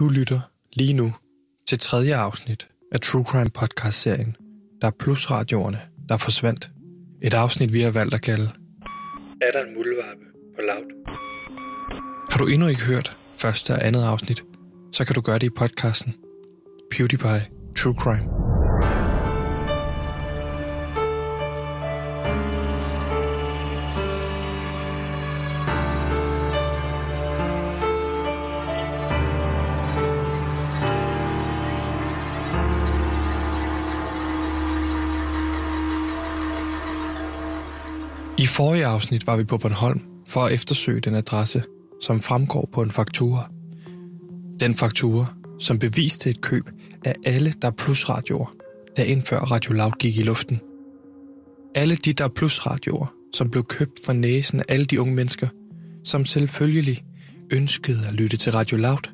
Du lytter lige nu til tredje afsnit af True Crime Podcast-serien, der er plusradioerne, der forsvandt. Et afsnit, vi har valgt at kalde Er der en muldvarpe på laut? Har du endnu ikke hørt første og andet afsnit, så kan du gøre det i podcasten PewDiePie True Crime. Forrige afsnit var vi på Bornholm for at eftersøge den adresse, som fremgår på en faktura. Den faktura, som beviste et køb af alle der plusradioer, der indfør Radio Loud gik i luften. Alle de der plusradioer, som blev købt for næsen af alle de unge mennesker, som selvfølgelig ønskede at lytte til Radio Loud.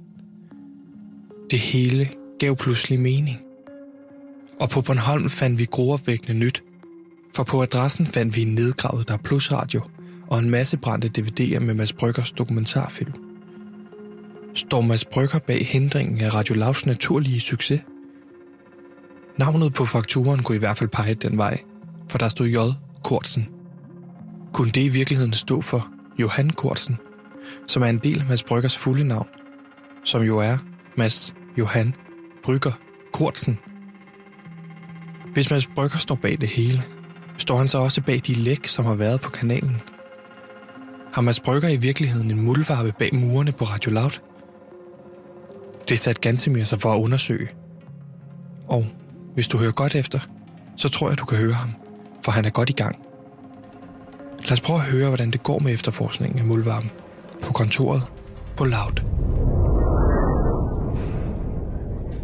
Det hele gav pludselig mening. Og på Bornholm fandt vi gruopvækkende nyt, for på adressen fandt vi en nedgravet der plusradio og en masse brændte DVD'er med Mads Bryggers dokumentarfilm. Står Mads Brygger bag hindringen af Radio Lavs naturlige succes? Navnet på fakturen kunne i hvert fald pege den vej, for der stod J. Kortsen. Kunne det i virkeligheden stå for Johan Kortsen, som er en del af Mads Bryggers fulde navn, som jo er Mads Johan Brygger Kortsen. Hvis Mads Brygger står bag det hele, står han så også bag de læk, som har været på kanalen. Har Mads Brygger i virkeligheden en muldvarpe bag murene på Radio Loud? Det satte Gansimir sig for at undersøge. Og hvis du hører godt efter, så tror jeg, du kan høre ham, for han er godt i gang. Lad os prøve at høre, hvordan det går med efterforskningen af muldvarpen på kontoret på Loud.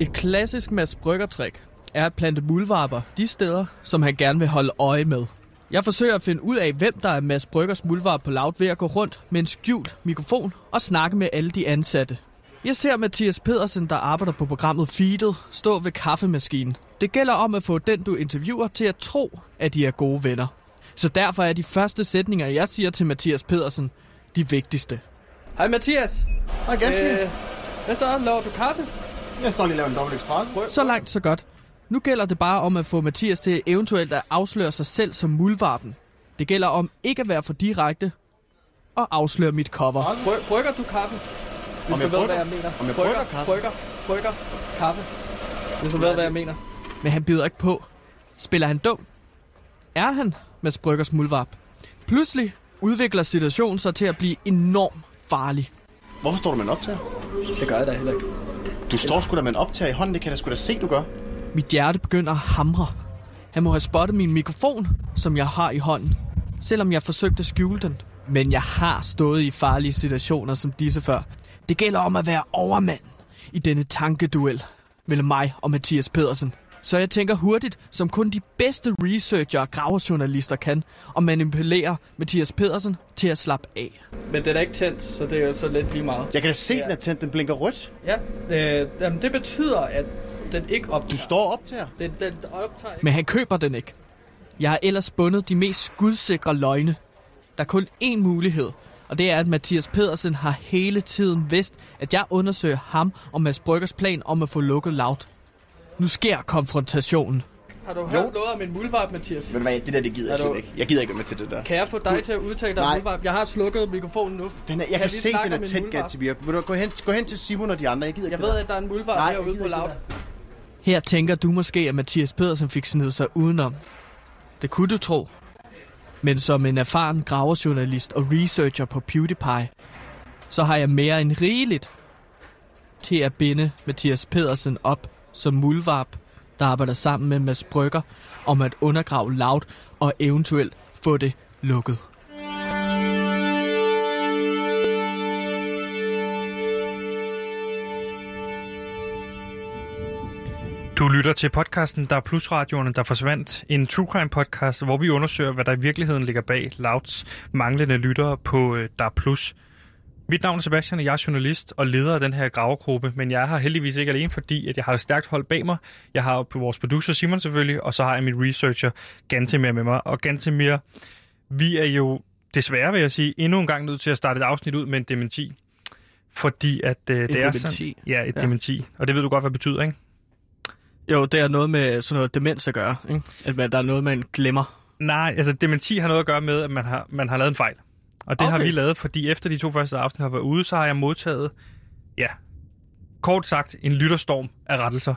Et klassisk Mads Brygger-trick er at plante muldvarper de steder, som han gerne vil holde øje med. Jeg forsøger at finde ud af, hvem der er Mads Bryggers muldvarp på Loud ved at gå rundt med en skjult mikrofon og snakke med alle de ansatte. Jeg ser Mathias Pedersen, der arbejder på programmet Feedet, stå ved kaffemaskinen. Det gælder om at få den, du interviewer, til at tro, at de er gode venner. Så derfor er de første sætninger, jeg siger til Mathias Pedersen, de vigtigste. Hej Mathias. Hej Gansmir. Øh, hvad så? Laver du kaffe? Jeg står lige og laver en dobbelt espresso. Så langt, så godt. Nu gælder det bare om at få Mathias til eventuelt at afsløre sig selv som muldvarpen. Det gælder om ikke at være for direkte og afsløre mit cover. Bry- brygger du kaffe? Hvis Om du jeg ved, brygger? hvad jeg mener. Om jeg brygger, brygger kaffe? Brygger, brygger, kaffe. Hvis du ved, hvad jeg mener. Men han bider ikke på. Spiller han dum? Er han Mads Bryggers muldvarp? Pludselig udvikler situationen sig til at blive enormt farlig. Hvorfor står du med en optager? Det gør jeg da heller ikke. Du står sgu da med en optager i hånden, det kan jeg da sgu da se, du gør. Mit hjerte begynder at hamre. Han må have spottet min mikrofon, som jeg har i hånden. Selvom jeg forsøgte at skjule den. Men jeg har stået i farlige situationer som disse før. Det gælder om at være overmand i denne tankeduel mellem mig og Mathias Pedersen. Så jeg tænker hurtigt, som kun de bedste researcher og gravejournalister kan, og manipulere Mathias Pedersen til at slappe af. Men den er ikke tændt, så det er så lidt lige meget. Jeg kan da se, Ja. den er tændt, den blinker rødt. Ja, øh, jamen det betyder, at den ikke optager. Du står og optager. Den, den optager Men han køber den ikke. Jeg har ellers bundet de mest skudsikre løgne. Der er kun én mulighed, og det er, at Mathias Pedersen har hele tiden vidst, at jeg undersøger ham og Mads Bryggers plan om at få lukket Loud. Nu sker konfrontationen. Har du hørt noget om en muldvarp, Mathias? Ved du hvad, det der, det gider jeg du- slet ikke. Jeg gider ikke være med til det der. Kan jeg få dig til at udtale dig om Nej. muldvarp? Jeg har slukket mikrofonen nu. Den er, jeg Kan kan, se, den er tæt? Gatsby. Vil du gå hen, gå hen til Simon og de andre? Jeg gider Jeg ikke ved, det at der er en jeg herude på ikke Loud. det her tænker du måske, at Mathias Pedersen fik snedet sig udenom. Det kunne du tro. Men som en erfaren graverjournalist og researcher på PewDiePie, så har jeg mere end rigeligt til at binde Mathias Pedersen op som mulvarp, der arbejder sammen med Mads Brygger om at undergrave Loud og eventuelt få det lukket. Du lytter til podcasten Der er plusradioerne, der forsvandt. En true crime podcast, hvor vi undersøger, hvad der i virkeligheden ligger bag Louds manglende lyttere på øh, Der er plus. Mit navn er Sebastian, og jeg er journalist og leder af den her gravergruppe, men jeg er her heldigvis ikke alene, fordi at jeg har et stærkt hold bag mig. Jeg har på vores producer Simon selvfølgelig, og så har jeg min researcher Gantemir med mig. Og Gantemir, vi er jo desværre, vil jeg sige, endnu en gang nødt til at starte et afsnit ud med en dementi. fordi at øh, det er dementi. sådan... Ja, et ja. dementi. Og det ved du godt, hvad det betyder, ikke? Jo, det er noget med sådan noget demens at gøre, ikke? At man, der er noget, man glemmer. Nej, altså dementi har noget at gøre med, at man har, man har lavet en fejl. Og det okay. har vi lavet, fordi efter de to første afsnit har været ude, så har jeg modtaget, ja, kort sagt, en lytterstorm af rettelser.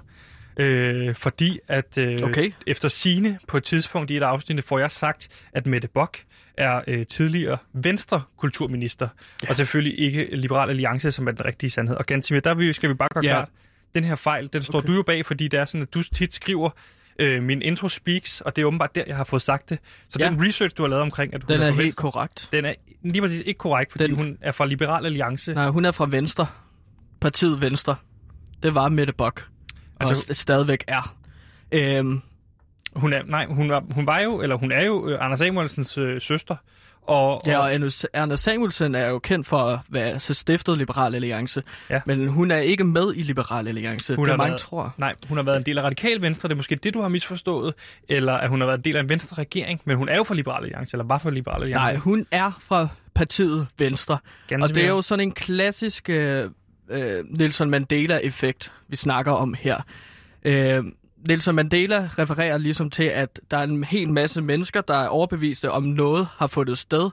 Øh, fordi at øh, Okay. efter sine på et tidspunkt i et afsnit, får jeg sagt, at Mette Bock er øh, tidligere venstre kulturminister, ja. og selvfølgelig ikke Liberal Alliance, som er den rigtige sandhed. Og Gantimir, der skal vi bare gøre Ja. klart, den her fejl, den står Okay. du jo bag, fordi det er sådan, at du tit skriver øh, min intro speaks, og det er åbenbart der, jeg har fået sagt det. Så Ja. den research, du har lavet omkring, at hun Den er fra helt Venstre, korrekt. den er lige præcis ikke korrekt, fordi Den- hun er fra Liberal Alliance. Nej, hun er fra Venstre. Partiet Venstre. Det var Mette Bock. Og Altså- altså, stadigvæk er. Øhm, Hun er, nej, hun, er, hun var jo, eller hun er jo øh, Anders Samuelsens øh, søster. Og, ja, og, Erna Samuelsen er jo kendt for at være så stiftet Liberal Alliance. Ja. Men hun er ikke med i Liberal Alliance. Hun det mange været- tror. Nej, hun har været en del af Radikal Venstre, det er måske det, du har misforstået. Eller at hun har været en del af en venstre regering, men hun er jo fra Liberal Alliance, eller var fra Liberal Alliance. Nej, hun er fra partiet Venstre. Ganske Og det er jo sådan en klassisk øh, øh, Nelson Mandela-effekt, vi snakker om her. Øh, Nelson Mandela refererer ligesom til, at der er en hel masse mennesker, der er overbeviste om noget har fundet sted,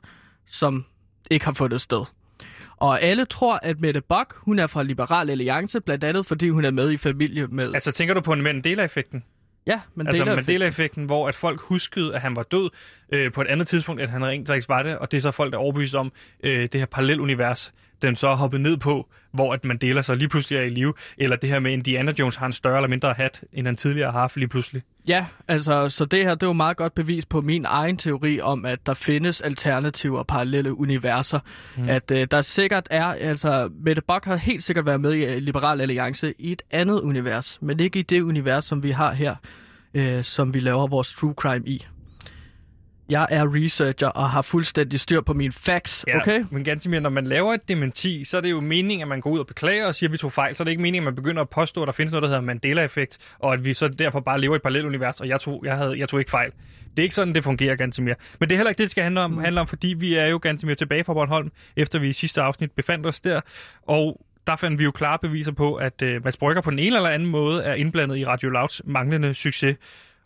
som ikke har fundet sted. Og alle tror, at Mette Bock, hun er fra Liberal Alliance, blandt andet fordi hun er med i familie med... Altså, tænker du på en Mandela-effekten? ja, Mandela Altså Mandela-effekten, hvor at folk huskede, at han var død øh, på et andet tidspunkt, end han rent faktisk var det, og det er så folk, der er overbevist om øh, det her parallelunivers, den så er hoppet ned på, hvor at Mandela så lige pludselig er i live, eller det her med Indiana Jones har en større eller mindre hat, end han tidligere har haft lige pludselig. Ja, altså, så det her det er jo meget godt bevis på min egen teori om, at der findes alternative og parallelle universer. Mm. At øh, der sikkert er, altså, Mette Bock har helt sikkert været med i øh, Liberal Alliance i et andet univers, men ikke i det univers, som vi har her, øh, som vi laver vores true crime i. Jeg er researcher og har fuldstændig styr på mine facts, Ja, okay? Men ganske mere, når man laver et dementi, så er det jo meningen, at man går ud og beklager og siger, at vi tog fejl. Så er det ikke meningen, at man begynder at påstå, at der findes noget, der hedder Mandela-effekt, og at vi så derfor bare lever i et parallelt univers, og jeg tog, jeg, havde, jeg tog ikke fejl. Det er ikke sådan, det fungerer, ganske mere. Men det er heller ikke det, det skal handle om, mm. handle om fordi vi er jo ganske mere tilbage fra Bornholm, efter vi i sidste afsnit befandt os der. Og der fandt vi jo klare beviser på, at uh, Mads Brygger på den ene eller anden måde er indblandet i Radio Louds manglende succes.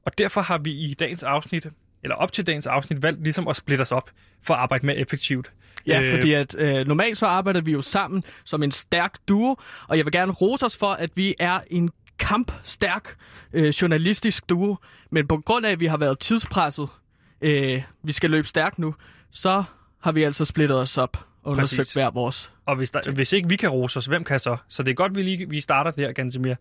Og derfor har vi i dagens afsnit, eller op til dagens afsnit, valgt ligesom at splitte os op for at arbejde mere effektivt. Ja, Øh, fordi at øh, normalt så arbejder vi jo sammen som en stærk duo, og jeg vil gerne rose os for, at vi er en kampstærk øh, journalistisk duo, men på grund af, at vi har været tidspresset, øh, vi skal løbe stærkt nu, så har vi altså splittet os op og undersøgt Præcis. hver vores. Og hvis, der, hvis ikke vi kan rose os, hvem kan så? Så det er godt, vi lige vi starter der, Gantemir.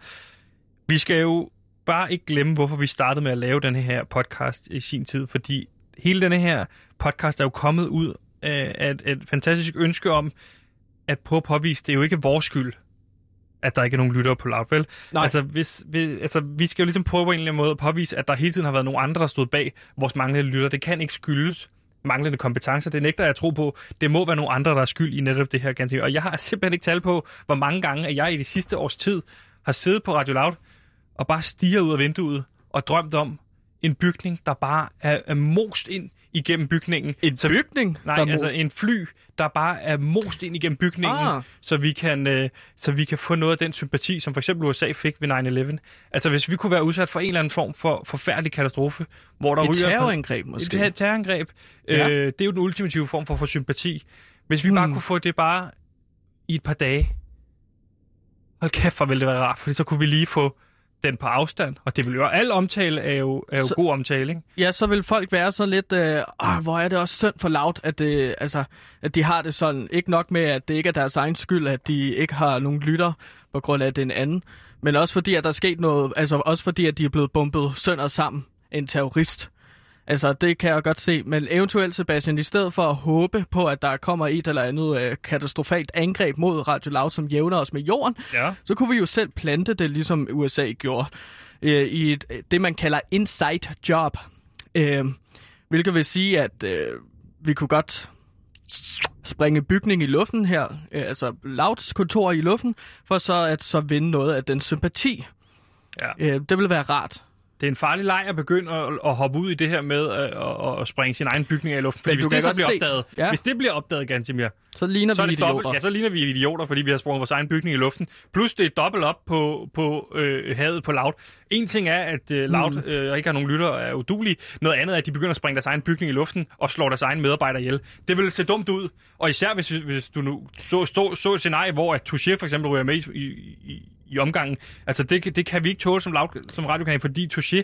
Vi skal jo bare ikke glemme, hvorfor vi startede med at lave den her podcast i sin tid, fordi hele denne her podcast er jo kommet ud af et, et fantastisk ønske om at prøve at påvise, det er jo ikke vores skyld, at der ikke er nogen lyttere på Loud, vel? Nej. Altså, hvis, vi, altså, vi skal jo ligesom prøve på en eller anden måde at påvise, at der hele tiden har været nogle andre, der stod bag vores manglende lytter. Det kan ikke skyldes manglende kompetencer. Det nægter jeg at tro på. Det må være nogle andre, der er skyld i netop det her. Og jeg har simpelthen ikke tal på, hvor mange gange, at jeg i de sidste års tid har siddet på Radio Loud og bare stiger ud af vinduet og drømt om en bygning, der bare er, er most ind igennem bygningen. En Så- bygning? Nej, der er altså most- en fly, der bare er most ind igennem bygningen, Ah. så, vi kan, øh, så vi kan få noget af den sympati, som for eksempel USA fik ved 9-11. Altså hvis vi kunne være udsat for en eller anden form for forfærdelig katastrofe, hvor der et ryger... terrorangreb Et måske. ter- terrorangreb. Ja. Øh, det er jo den ultimative form for, for sympati. Hvis vi hmm. bare kunne få det bare i et par dage. Hold kæft, hvor ville det være rart, for så kunne vi lige få den på afstand. Og det vil jo al omtale er jo, er jo Så- god omtale, ikke? Ja, så vil folk være så lidt, øh, ah, hvor er det også synd for lavt, at, det, altså, at de har det sådan. Ikke nok med, at det ikke er deres egen skyld, at de ikke har nogen lytter på grund af, at det er en anden. Men også fordi, at der er sket noget, altså også fordi, at de er blevet bumpet sønder sammen en terrorist. Altså, det kan jeg godt se. Men eventuelt, Sebastian, i stedet for at håbe på, at der kommer et eller andet øh, katastrofalt angreb mod Radio Loud, som jævner os med jorden, Ja. så kunne vi jo selv plante det, ligesom USA gjorde, øh, i et, det, man kalder inside job. Øh, hvilket vil sige, at øh, vi kunne godt springe bygning i luften her, øh, altså Louds kontor i luften, for så at så vinde noget af den sympati. Ja. Øh, det ville være rart. Det er en farlig leg at begynde at, at hoppe ud i det her med at, at, springe sin egen bygning af i luften. Fordi hvis det så bliver se- opdaget, Ja. hvis det bliver opdaget, Gantimir, Så ligner så vi idioter. dobbelt, ja, så ligner vi idioter, fordi vi har sprunget vores egen bygning i luften. Plus det er dobbelt op på, på øh, havet på Loud. En ting er, at øh, Loud Mm. øh, ikke har nogen lytter er udulige. Noget andet er, at de begynder at springe deres egen bygning i luften og slår deres egen medarbejdere ihjel. Det vil se dumt ud. Og især hvis, hvis du nu så, så, så et scenarie, hvor at Touché for eksempel ryger med i, i, i, omgangen. Altså det, det kan vi ikke tåle som, Loud, som radiokanal, fordi Touché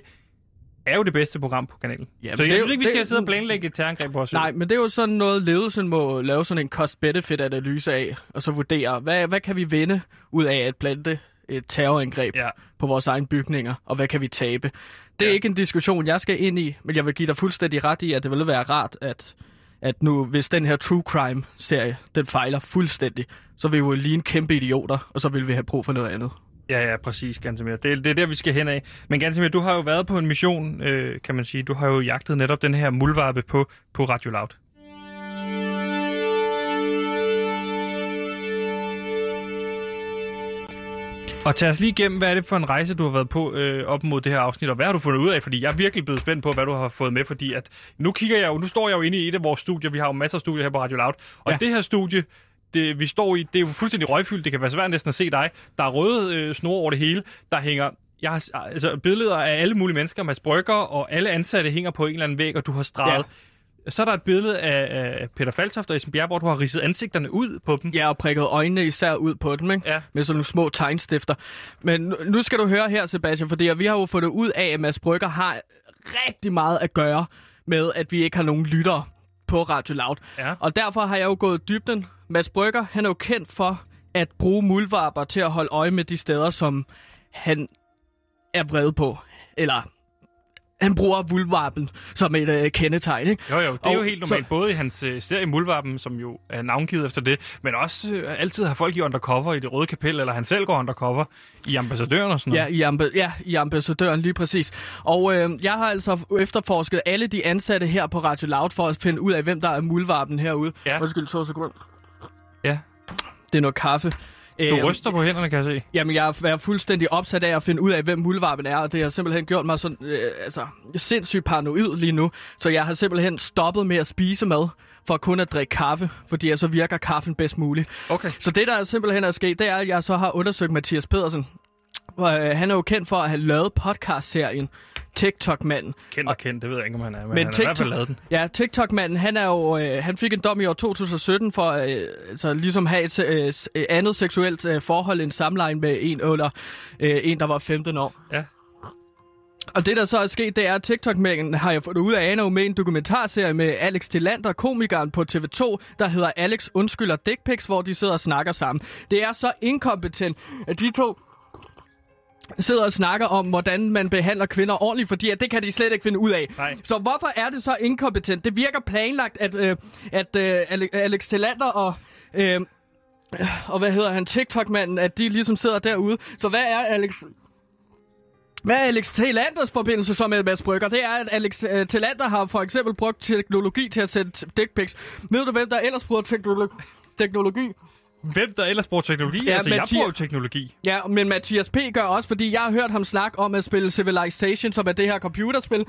er jo det bedste program på kanalen. Jamen, så det jeg synes ikke, vi det- skal sidde og planlægge et terrorangreb på os. Nej, men det er jo sådan noget, ledelsen må lave sådan en cost-benefit-analyse af, og så vurdere, hvad, hvad kan vi vinde ud af at plante et terrorangreb Ja. på vores egne bygninger, og hvad kan vi tabe? Det er Ja. ikke en diskussion, jeg skal ind i, men jeg vil give dig fuldstændig ret i, at det ville være rart, at, at nu, hvis den her true crime-serie, den fejler fuldstændig, så vil vi jo lige en kæmpe idioter, og så vil vi have brug for noget andet. Ja, ja, præcis, Gantemir. Det, det er der, vi skal hen af. Men Gantemir, du har jo været på en mission, øh, kan man sige. Du har jo jagtet netop den her mulvarpe på, på Radio Loud. Og tag os lige igennem, hvad er det for en rejse, du har været på øh, op mod det her afsnit, og hvad har du fundet ud af? Fordi jeg er virkelig blevet spændt på, hvad du har fået med, fordi at nu kigger jeg jo, nu står jeg jo inde i et af vores studier, vi har jo masser af studier her på Radio Loud, og Ja. det her studie, det, vi står i, det er jo fuldstændig røgfyldt, det kan være svært næsten at se dig. Der er røde øh, snore over det hele, der hænger jeg har, altså, billeder af alle mulige mennesker, Mads Brygger, og alle ansatte hænger på en eller anden væg, og du har streget. Ja. Så er der et billede af, af Peter Faltoft og Esben Bjerg, hvor du har ridset ansigterne ud på dem. Ja, og prikket øjnene især ud på dem, ikke? Ja. Med sådan nogle små tegnstifter. Men nu- nu skal du høre her, Sebastian, fordi vi har jo fundet ud af, at Mads Brygger har rigtig meget at gøre med, at vi ikke har nogen lyttere på Radio Loud. Ja. Og derfor har jeg jo gået dybden. Mads Brygger, han er jo kendt for at bruge muldvarper til at holde øje med de steder, som han er vred på. Eller han bruger muldvarpen som et øh, kendetegn, ikke? Jo, jo, det er Og jo helt normalt. så- Både i hans øh, serie Muldvarpen, som jo er navngivet efter det, men også øh, altid har folk i undercover i det røde kapel, eller han selv går undercover i ambassadøren og sådan Ja, noget. i, ambe- ja, i ambassadøren lige præcis. Og øh, jeg har altså efterforsket alle de ansatte her på Radio Loud for at finde ud af, hvem der er muldvarpen herude. Ja. Undskyld, to sekunder. Ja. Det er noget kaffe. Du Øhm, ryster på hænderne, kan jeg se. Jamen, jeg er fuldstændig opsat af at finde ud af, hvem muldvarpen er, og det har simpelthen gjort mig sådan, øh, altså, sindssygt paranoid lige nu. Så jeg har simpelthen stoppet med at spise mad, for kun at drikke kaffe, fordi så virker kaffen bedst muligt. Okay. Så det, der simpelthen er sket, det er, at jeg så har undersøgt Mathias Pedersen. Og, øh, han er jo kendt for at have lavet podcast-serien TikTok-manden. Kendt og kendt, det ved jeg ikke, om han er, men, Men han har i hvert fald lavet den. Ja, TikTok-manden, han er jo, øh, han fik en dom i år 2017 for øh, altså, ligesom have et øh, øh, andet seksuelt øh, forhold end samleje med en eller øh, en, der var 15 år. Ja. Og det, der så er sket, det er, at TikTok-manden har jeg fået ud af, jo med en dokumentarserie med Alex Tillander, komikeren på TV2, der hedder Alex Undskylder Dick Pics, hvor de sidder og snakker sammen. Det er så inkompetent, at de to sidder og snakker om, hvordan man behandler kvinder ordentligt, fordi at det kan de slet ikke finde ud af. Nej. Så hvorfor er det så inkompetent? Det virker planlagt, at, øh, at øh, Ale- Alex Tillander og... Øh, og hvad hedder han, TikTok-manden, at de ligesom sidder derude. Så hvad er Alex... Hvad er Alex Tillanders forbindelse så med Mads Brygger? Det er, at Alex uh, Tillander har for eksempel brugt teknologi til at sende dick pics. Ved du, hvem der ellers bruger teknologi? teknologi? Hvem der ellers bruger teknologi? Ja, altså, jeg Mathias- bruger jo teknologi. Ja, men Mathias P. gør også, fordi jeg har hørt ham snakke om at spille Civilization, som er det her computerspil,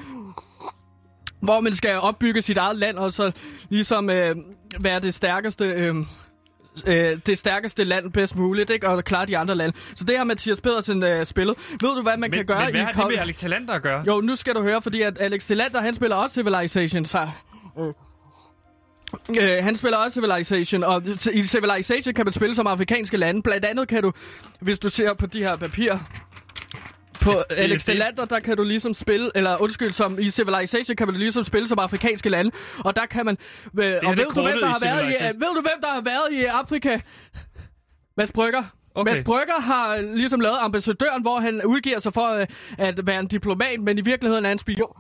hvor man skal opbygge sit eget land, og så ligesom øh, være det stærkeste... Øh, øh, det stærkeste land bedst muligt, ikke? Og klare de andre lande. Så det har Mathias Pedersen øh, spillet. Ved du, hvad man Men, kan gøre men hvad i... har det med Alex Talander at gøre? Jo, nu skal du høre, fordi at Alex Tillander, han spiller også Civilization, så... Øh. Øh, han spiller også Civilization, og i Civilization kan man spille som afrikanske lande. Blandt andet kan du, hvis du ser på de her papirer, på Alex Tillander, der kan du ligesom spille, eller undskyld, som i Civilization kan man ligesom spille som afrikanske lande, og der kan man... Øh, og det ved du, hvem der har været i, ved du, hvem der har været i Afrika? Mads Brygger. Okay. Mads Brygger har ligesom lavet ambassadøren, hvor han udgiver sig for øh, at være en diplomat, men i virkeligheden er en spion.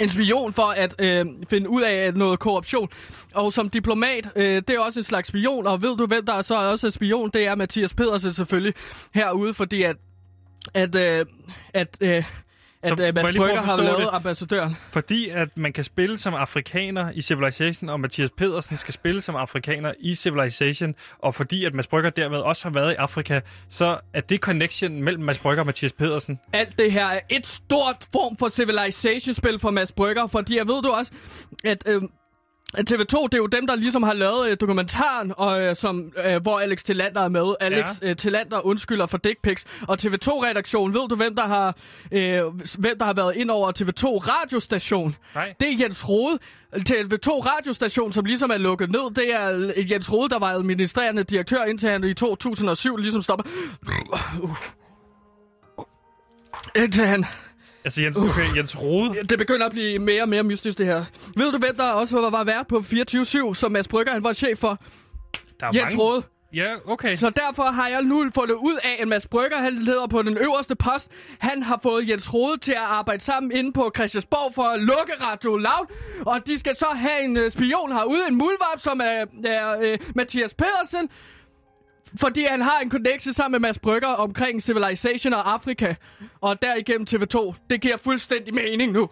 En spion for at øh, finde ud af noget korruption. Og som diplomat, øh, det er også en slags spion. Og ved du, hvem der er så også er spion? Det er Mathias Pedersen selvfølgelig herude, fordi at, at, øh, at, øh, at uh, Mads Brygger har lavet det? ambassadøren. Fordi at man kan spille som afrikaner i Civilization, og Mathias Pedersen skal spille som afrikaner i Civilization, og fordi at Mads Brygger derved også har været i Afrika, så er det connection mellem Mads Brygger og Mathias Pedersen. Alt det her er et stort form for civilization-spil for Mads Brygger, fordi jeg ved du også, at... Øh, at TV2, det er jo dem, der ligesom har lavet øh, dokumentaren, og, øh, som, øh, hvor Alex Tillander er med. Alex Ja. øh, Tillander undskylder for dick pics. Og TV2-redaktionen, ved du, hvem der har, øh, hvem der har været ind over TV2-radiostation? Nej. Det er Jens Rode. TV2-radiostation, som ligesom er lukket ned, det er øh, Jens Rode, der var administrerende direktør indtil han i 2007 ligesom stopper. Indtil han Altså Jens, okay, Jens Rode. det begynder at blive mere og mere mystisk, det her. Ved du, hvem der også var, var vært på 24-7, som Mads Brygger, han var chef for? Der er Jens mange... Rode. Ja, okay. Så derfor har jeg nu fundet ud af, at Mads Brygger, han leder på den øverste post. Han har fået Jens Rode til at arbejde sammen inde på Christiansborg for at lukke Radio Loud. Og de skal så have en øh, spion herude, en mulvarp, som er, er øh, Mathias Pedersen. Fordi han har en connection sammen med Mads Brygger omkring Civilization og Afrika. Og derigennem TV2. Det giver fuldstændig mening nu.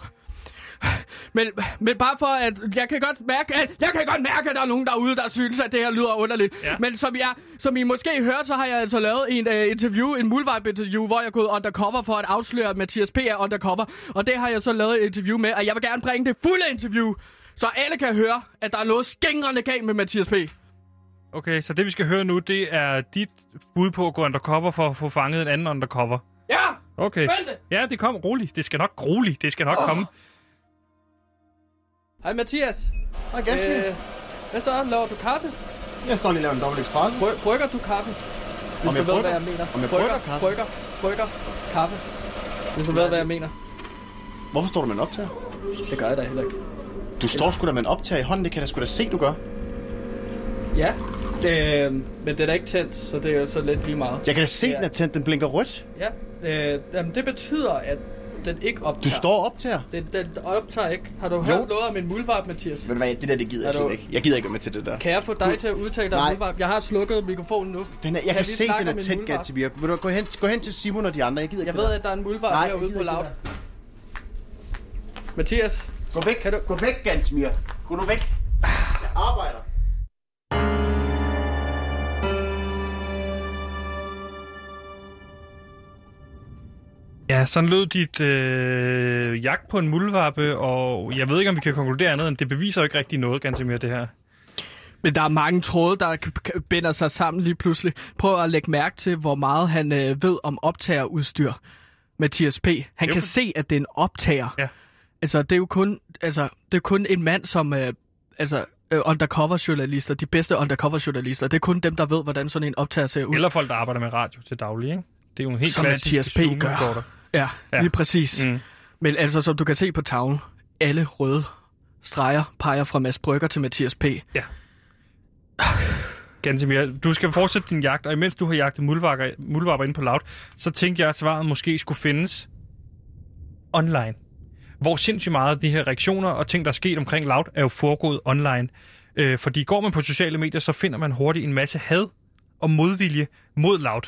Men, men bare for at... Jeg kan godt mærke, at, jeg kan godt mærke, at der er nogen derude, der synes, at det her lyder underligt. Ja. Men som, jeg, som I måske hørte, så har jeg altså lavet en uh, interview, en mulvibe-interview, hvor jeg er gået undercover for at afsløre, at Mathias P. er undercover. Og det har jeg så lavet et interview med, og jeg vil gerne bringe det fulde interview, så alle kan høre, at der er noget skængrende galt med Mathias P. Okay, så det vi skal høre nu, det er dit bud på at gå undercover for at få fanget en anden undercover. Ja! Okay. Vent det! Ja, det kom roligt. Det skal nok roligt. Det skal nok oh. komme. Hej Mathias. Hej, Gansby. Øh, hvad så? Laver du kaffe? Jeg står lige og laver en dobbelt espresso. Bry- brygger du kaffe? Hvis Om du jeg ved, brygger? hvad jeg mener. Om jeg brygger, brygger kaffe? Brygger, brygger, kaffe. Hvis du ved, hvad jeg mener. Hvorfor står du med en optager? Det gør jeg da heller ikke. Du står sgu da med en optager i hånden, det kan jeg da sgu da se, du gør. Ja, øh, men det er ikke tændt, så det er så lidt lige meget. Jeg kan da se, Ja. den er tændt, den blinker rødt. Ja, øh, jamen, det betyder, at den ikke optager. Du står og optager. Den, den optager ikke. Har du hørt noget om en mulvarp, Mathias? Ved du hvad, det der, det gider jeg du- slet ikke. Jeg gider ikke være med til det der. Kan jeg få dig til at udtale dig om mulvarp? Jeg har slukket mikrofonen nu. Den er, jeg kan, vi se, den er muldvarp? Gatsby. Vil du gå hen, gå hen til Simon og de andre? Jeg gider ikke Jeg ved, der. at der er en mulvarp herude på det Mathias, Gå væk, Kan du- gå væk, Gansmir. Gå nu væk. Jeg arbejder. Ja, sådan lød dit øh, jagt på en muldvarpe, og jeg ved ikke, om vi kan konkludere andet, end det beviser jo ikke rigtig noget, ganske mere det her. Men der er mange tråde, der binder sig sammen lige pludselig. Prøv at lægge mærke til, hvor meget han øh, ved om optagerudstyr. Mathias P. Han Jo, kan se, at det er en optager. Ja. Altså, det er jo kun, altså, det er kun en mand, som... Øh, altså, øh, undercover-journalister, de bedste undercover-journalister, det er kun dem, der ved, hvordan sådan en optager ser ud. Eller folk, der arbejder med radio til daglig, ikke? Det er jo en helt Som klassisk Mathias P. gør. Ja, Ja. ja, lige præcis. Mm. Men altså, som du kan se på tavlen, alle røde streger peger fra Mads Brygger til Mathias P. Gansimir, du skal fortsætte din jagt, og imens du har jagtet muldvarper, muldvarper inde på Loud, så tænkte jeg, at svaret måske skulle findes online. Hvor sindssygt meget af de her reaktioner og ting, der er sket omkring Loud, er jo foregået online. Øh, fordi går man på sociale medier, så finder man hurtigt en masse had og modvilje mod Loud.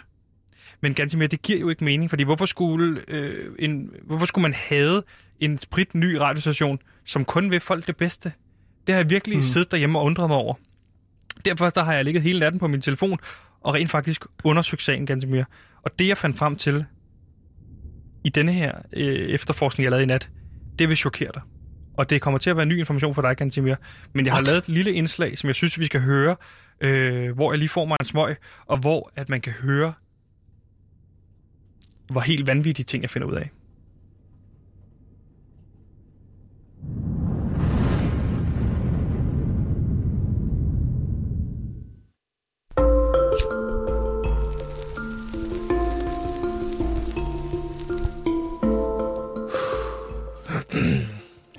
Men ganske mere, det giver jo ikke mening, fordi hvorfor skulle, øh, en, hvorfor skulle man have en sprit ny radiostation, som kun vil folk det bedste? Det har jeg virkelig mm. siddet derhjemme og undret mig over. Derfor der har jeg ligget hele natten på min telefon og rent faktisk undersøgt sagen ganske mere. Og det jeg fandt frem til i denne her øh, efterforskning, jeg lavede i nat, det vil chokere dig. Og det kommer til at være ny information for dig, Gansimir. Men jeg har What? lavet et lille indslag, som jeg synes, vi skal høre, øh, hvor jeg lige får mig en smøg, og hvor at man kan høre, hvor helt vanvittige ting, jeg finder ud af.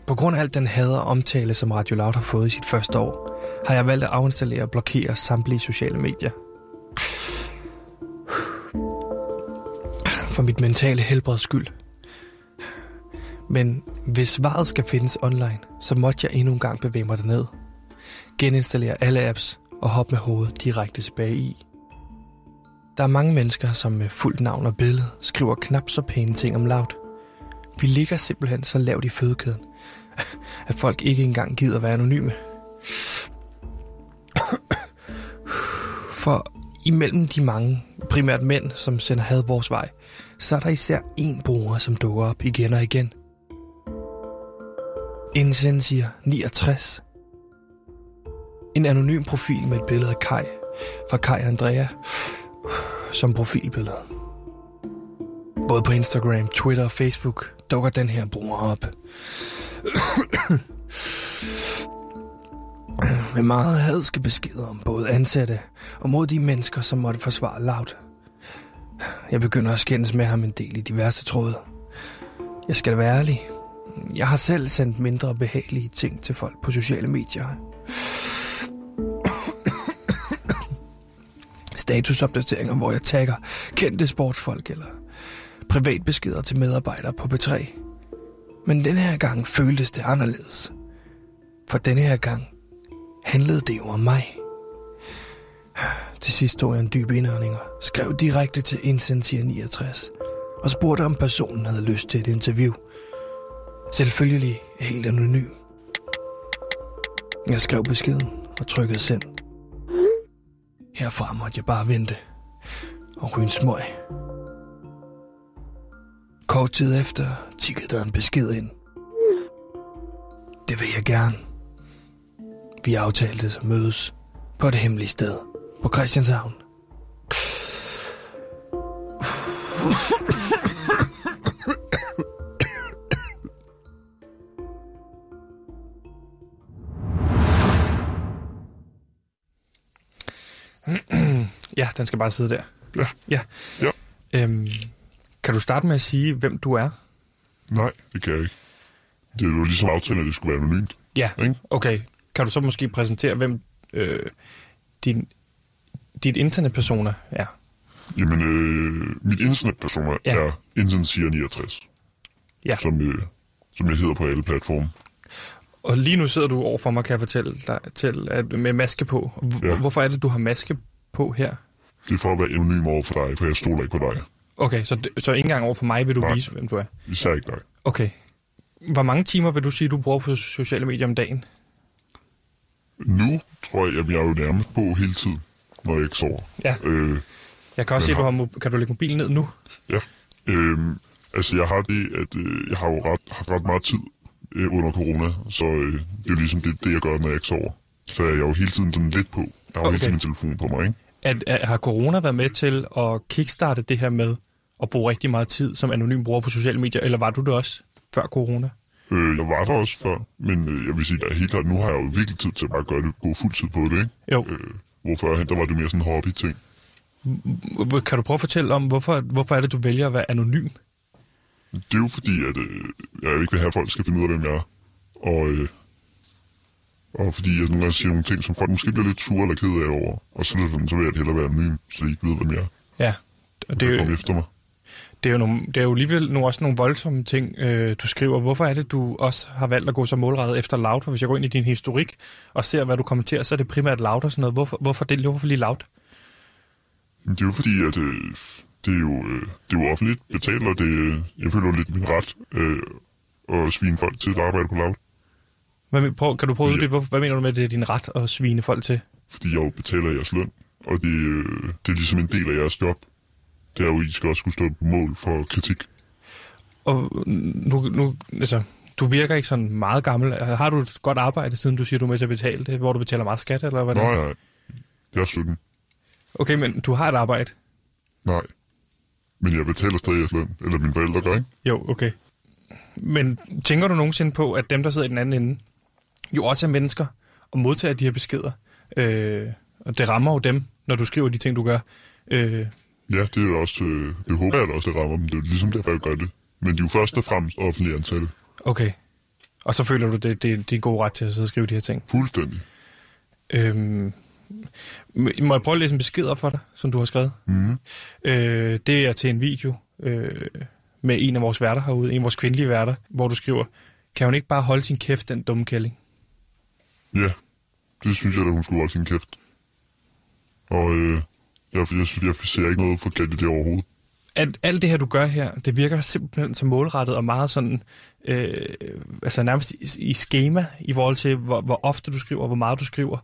På grund af alt den hader omtale, som Radio Loud har fået i sit første år, har jeg valgt at afinstallere og blokere samtlige sociale medier. For mit mentale helbreds skyld. Men hvis svaret skal findes online, så måtte jeg endnu en gang bevæge mig derned. Geninstallere alle apps og hoppe med hovedet direkte tilbage i. Der er mange mennesker, som med fuldt navn og billede skriver knap så pæne ting om Loud. Vi ligger simpelthen så lavt i fødekæden, at folk ikke engang gider være anonyme. For imellem de mange, primært mænd, som sender had vores vej, så er der især en bruger, som dukker op igen og igen. Indsend siger 69. En anonym profil med et billede af Kai fra Kai Andrea som profilbillede. Både på Instagram, Twitter og Facebook dukker den her bruger op. Med meget hadske beskeder om både ansatte og mod de mennesker, som måtte forsvare Loud. Jeg begynder at skændes med ham en del i diverse tråde. Jeg skal være ærlig. Jeg har selv sendt mindre behagelige ting til folk på sociale medier. Statusopdateringer, hvor jeg tagger kendte sportsfolk eller privatbeskeder til medarbejdere på B3. Men denne her gang føltes det anderledes. For denne her gang handlede det jo om mig. Til sidst tog jeg en dyb indånding og skrev direkte til Incentia 69 og spurgte, om personen havde lyst til et interview. Selvfølgelig helt anonym. Jeg skrev beskeden og trykkede send. Herfra måtte jeg bare vente og ryge en smøg. Kort tid efter tikkede der en besked ind. Det vil jeg gerne. Vi aftalte at mødes på et hemmeligt sted på Christianshavn. ja, den skal bare sidde der. Ja. Ja. Ja. Øhm, kan du starte med at sige, hvem du er? Nej, det kan jeg ikke. Det er jo ligesom aftalen, at det skulle være anonymt. Ja, Ikke? okay. Kan du så måske præsentere, hvem øh, din, dit internetpersoner er? Jamen, øh, mit internetpersoner Ja. er Intensier69, Ja. som, øh, som jeg hedder på alle platforme. Og lige nu sidder du over for mig, kan jeg fortælle dig, til, at, med maske på. H- Ja. Hvorfor er det, du har maske på her? Det er for at være anonym over for dig, for jeg stoler ikke på dig. Okay, så, så ikke engang over for mig vil du Nej. vise, hvem du er? Især ikke dig. Okay. Hvor mange timer vil du sige, du bruger på sociale medier om dagen? Nu tror jeg, at jeg er jo nærmest på hele tiden, når jeg ikke sover. Ja. Øh, Jeg kan også se, du har mo- kan du lægge mobilen ned nu? ja. Øh, altså, jeg har det, at øh, jeg har jo ret, haft ret meget tid øh, under corona, så øh, det er jo ligesom det, det, jeg gør, når jeg ikke sover. Så er jeg jo hele tiden sådan lidt på. Jeg har jo Okay. hele tiden min telefon på mig, ikke? At, at, har corona været med til at kickstarte det her med at bruge rigtig meget tid som anonym bruger på sociale medier, eller var du det også før corona? Øh, jeg var der også før, men øh, jeg vil sige, at helt klart, nu har jeg jo virkelig tid til at bare gøre det, gå fuld tid på det, ikke? Jo. Øh, hvorfor der var det mere sådan en hobby-ting. Hvor- Kan du prøve at fortælle om, hvorfor, hvorfor er det, du vælger at være anonym? Det er jo fordi, at øh, jeg ikke vil have, at folk skal finde ud af, hvem jeg er. Og, øh, og fordi jeg nogle gange siger nogle ting, som folk måske bliver lidt sure eller ked af over. Og så, det så vil jeg hellere være anonym, så de ikke ved, hvem jeg er. Ja, og det Det er, kommer jo, efter mig. Det er jo, nogle, det er jo alligevel nogle, også nogle voldsomme ting, øh, du skriver. Hvorfor er det, du også har valgt at gå så målrettet efter Loud? For hvis jeg går ind i din historik og ser, hvad du kommenterer, så er det primært Loud og sådan noget. Hvorfor, hvorfor, det, hvorfor lige Loud? Det er jo fordi, at øh, det, er jo, øh, det er jo offentligt betalt, og det, øh, jeg føler lidt min ret øh, at svine folk til at arbejde på lav. Hvad, prøv, kan du prøve Ja. hvorfor- hvad mener du med, at det er din ret at svine folk til? Fordi jeg jo betaler jeres løn, og det, øh, det er ligesom en del af jeres job. Det er jo, I skal også skulle stå på mål for kritik. Og nu, nu, altså, du virker ikke sådan meget gammel. Har du et godt arbejde, siden du siger, du er med til at betale det, hvor du betaler meget skat, eller hvad Nej, nej. Jeg er 17. Okay, men du har et arbejde. Nej. Men jeg betaler stadig jeres løn. Eller mine forældre gør, ikke? Jo, okay. Men tænker du nogensinde på, at dem, der sidder i den anden ende, jo også er mennesker og modtager de her beskeder? Øh, og det rammer jo dem, når du skriver de ting, du gør. Øh, Ja, det er også... Øh, det håber jeg da også, det rammer dem. Det er ligesom derfor, jeg gør det. Men de er jo først og fremmest offentlige ansatte. okay. Og så føler du, det, det, det er en god ret til at sidde og skrive de her ting. Fuldstændig. Øhm, må jeg prøve at læse en besked op for dig, som du har skrevet? Mm. Øh, det er til en video øh, med en af vores værter herude, en af vores kvindelige værter, hvor du skriver, kan hun ikke bare holde sin kæft, den dumme kælling? Ja, det synes jeg, at hun skulle holde sin kæft. Og øh, jeg, jeg, synes, jeg ser ikke noget forkert i det overhovedet. at alt det her, du gør her, det virker simpelthen så målrettet og meget sådan, øh, altså nærmest i, i schema i forhold til, hvor, hvor ofte du skriver, hvor meget du skriver.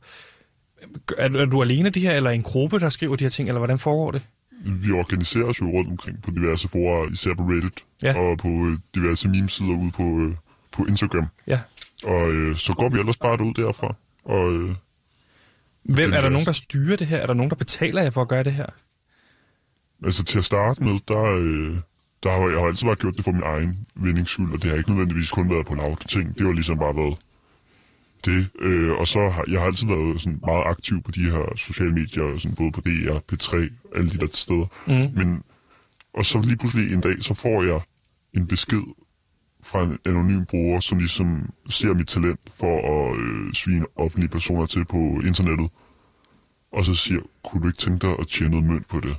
Er, du- er du alene det her, eller en gruppe, der skriver de her ting, eller hvordan foregår det? Vi organiserer os jo rundt omkring på diverse forer, især på Reddit, Ja. og på øh, diverse memesider ude på, øh, på Instagram. Ja. Og øh, så går vi ellers bare ud derfra. Og øh, Hvem, er er der nogen, der styrer det her? Er der nogen, der betaler jer for at gøre det her? altså til at starte med, der, øh, der har jeg har altid bare gjort det for min egen vindings skyld, og det har ikke nødvendigvis kun været på lavt ting. Det har ligesom bare været det. Øh, og så har jeg har altid været sådan meget aktiv på de her sociale medier, sådan både på DR, P3, alle de der steder. Mm. Men, og så lige pludselig en dag, så får jeg en besked fra en anonym bruger, som ligesom ser mit talent for at øh, svine offentlige personer til på internettet. Og så siger, kunne du ikke tænke dig at tjene noget mønt på det?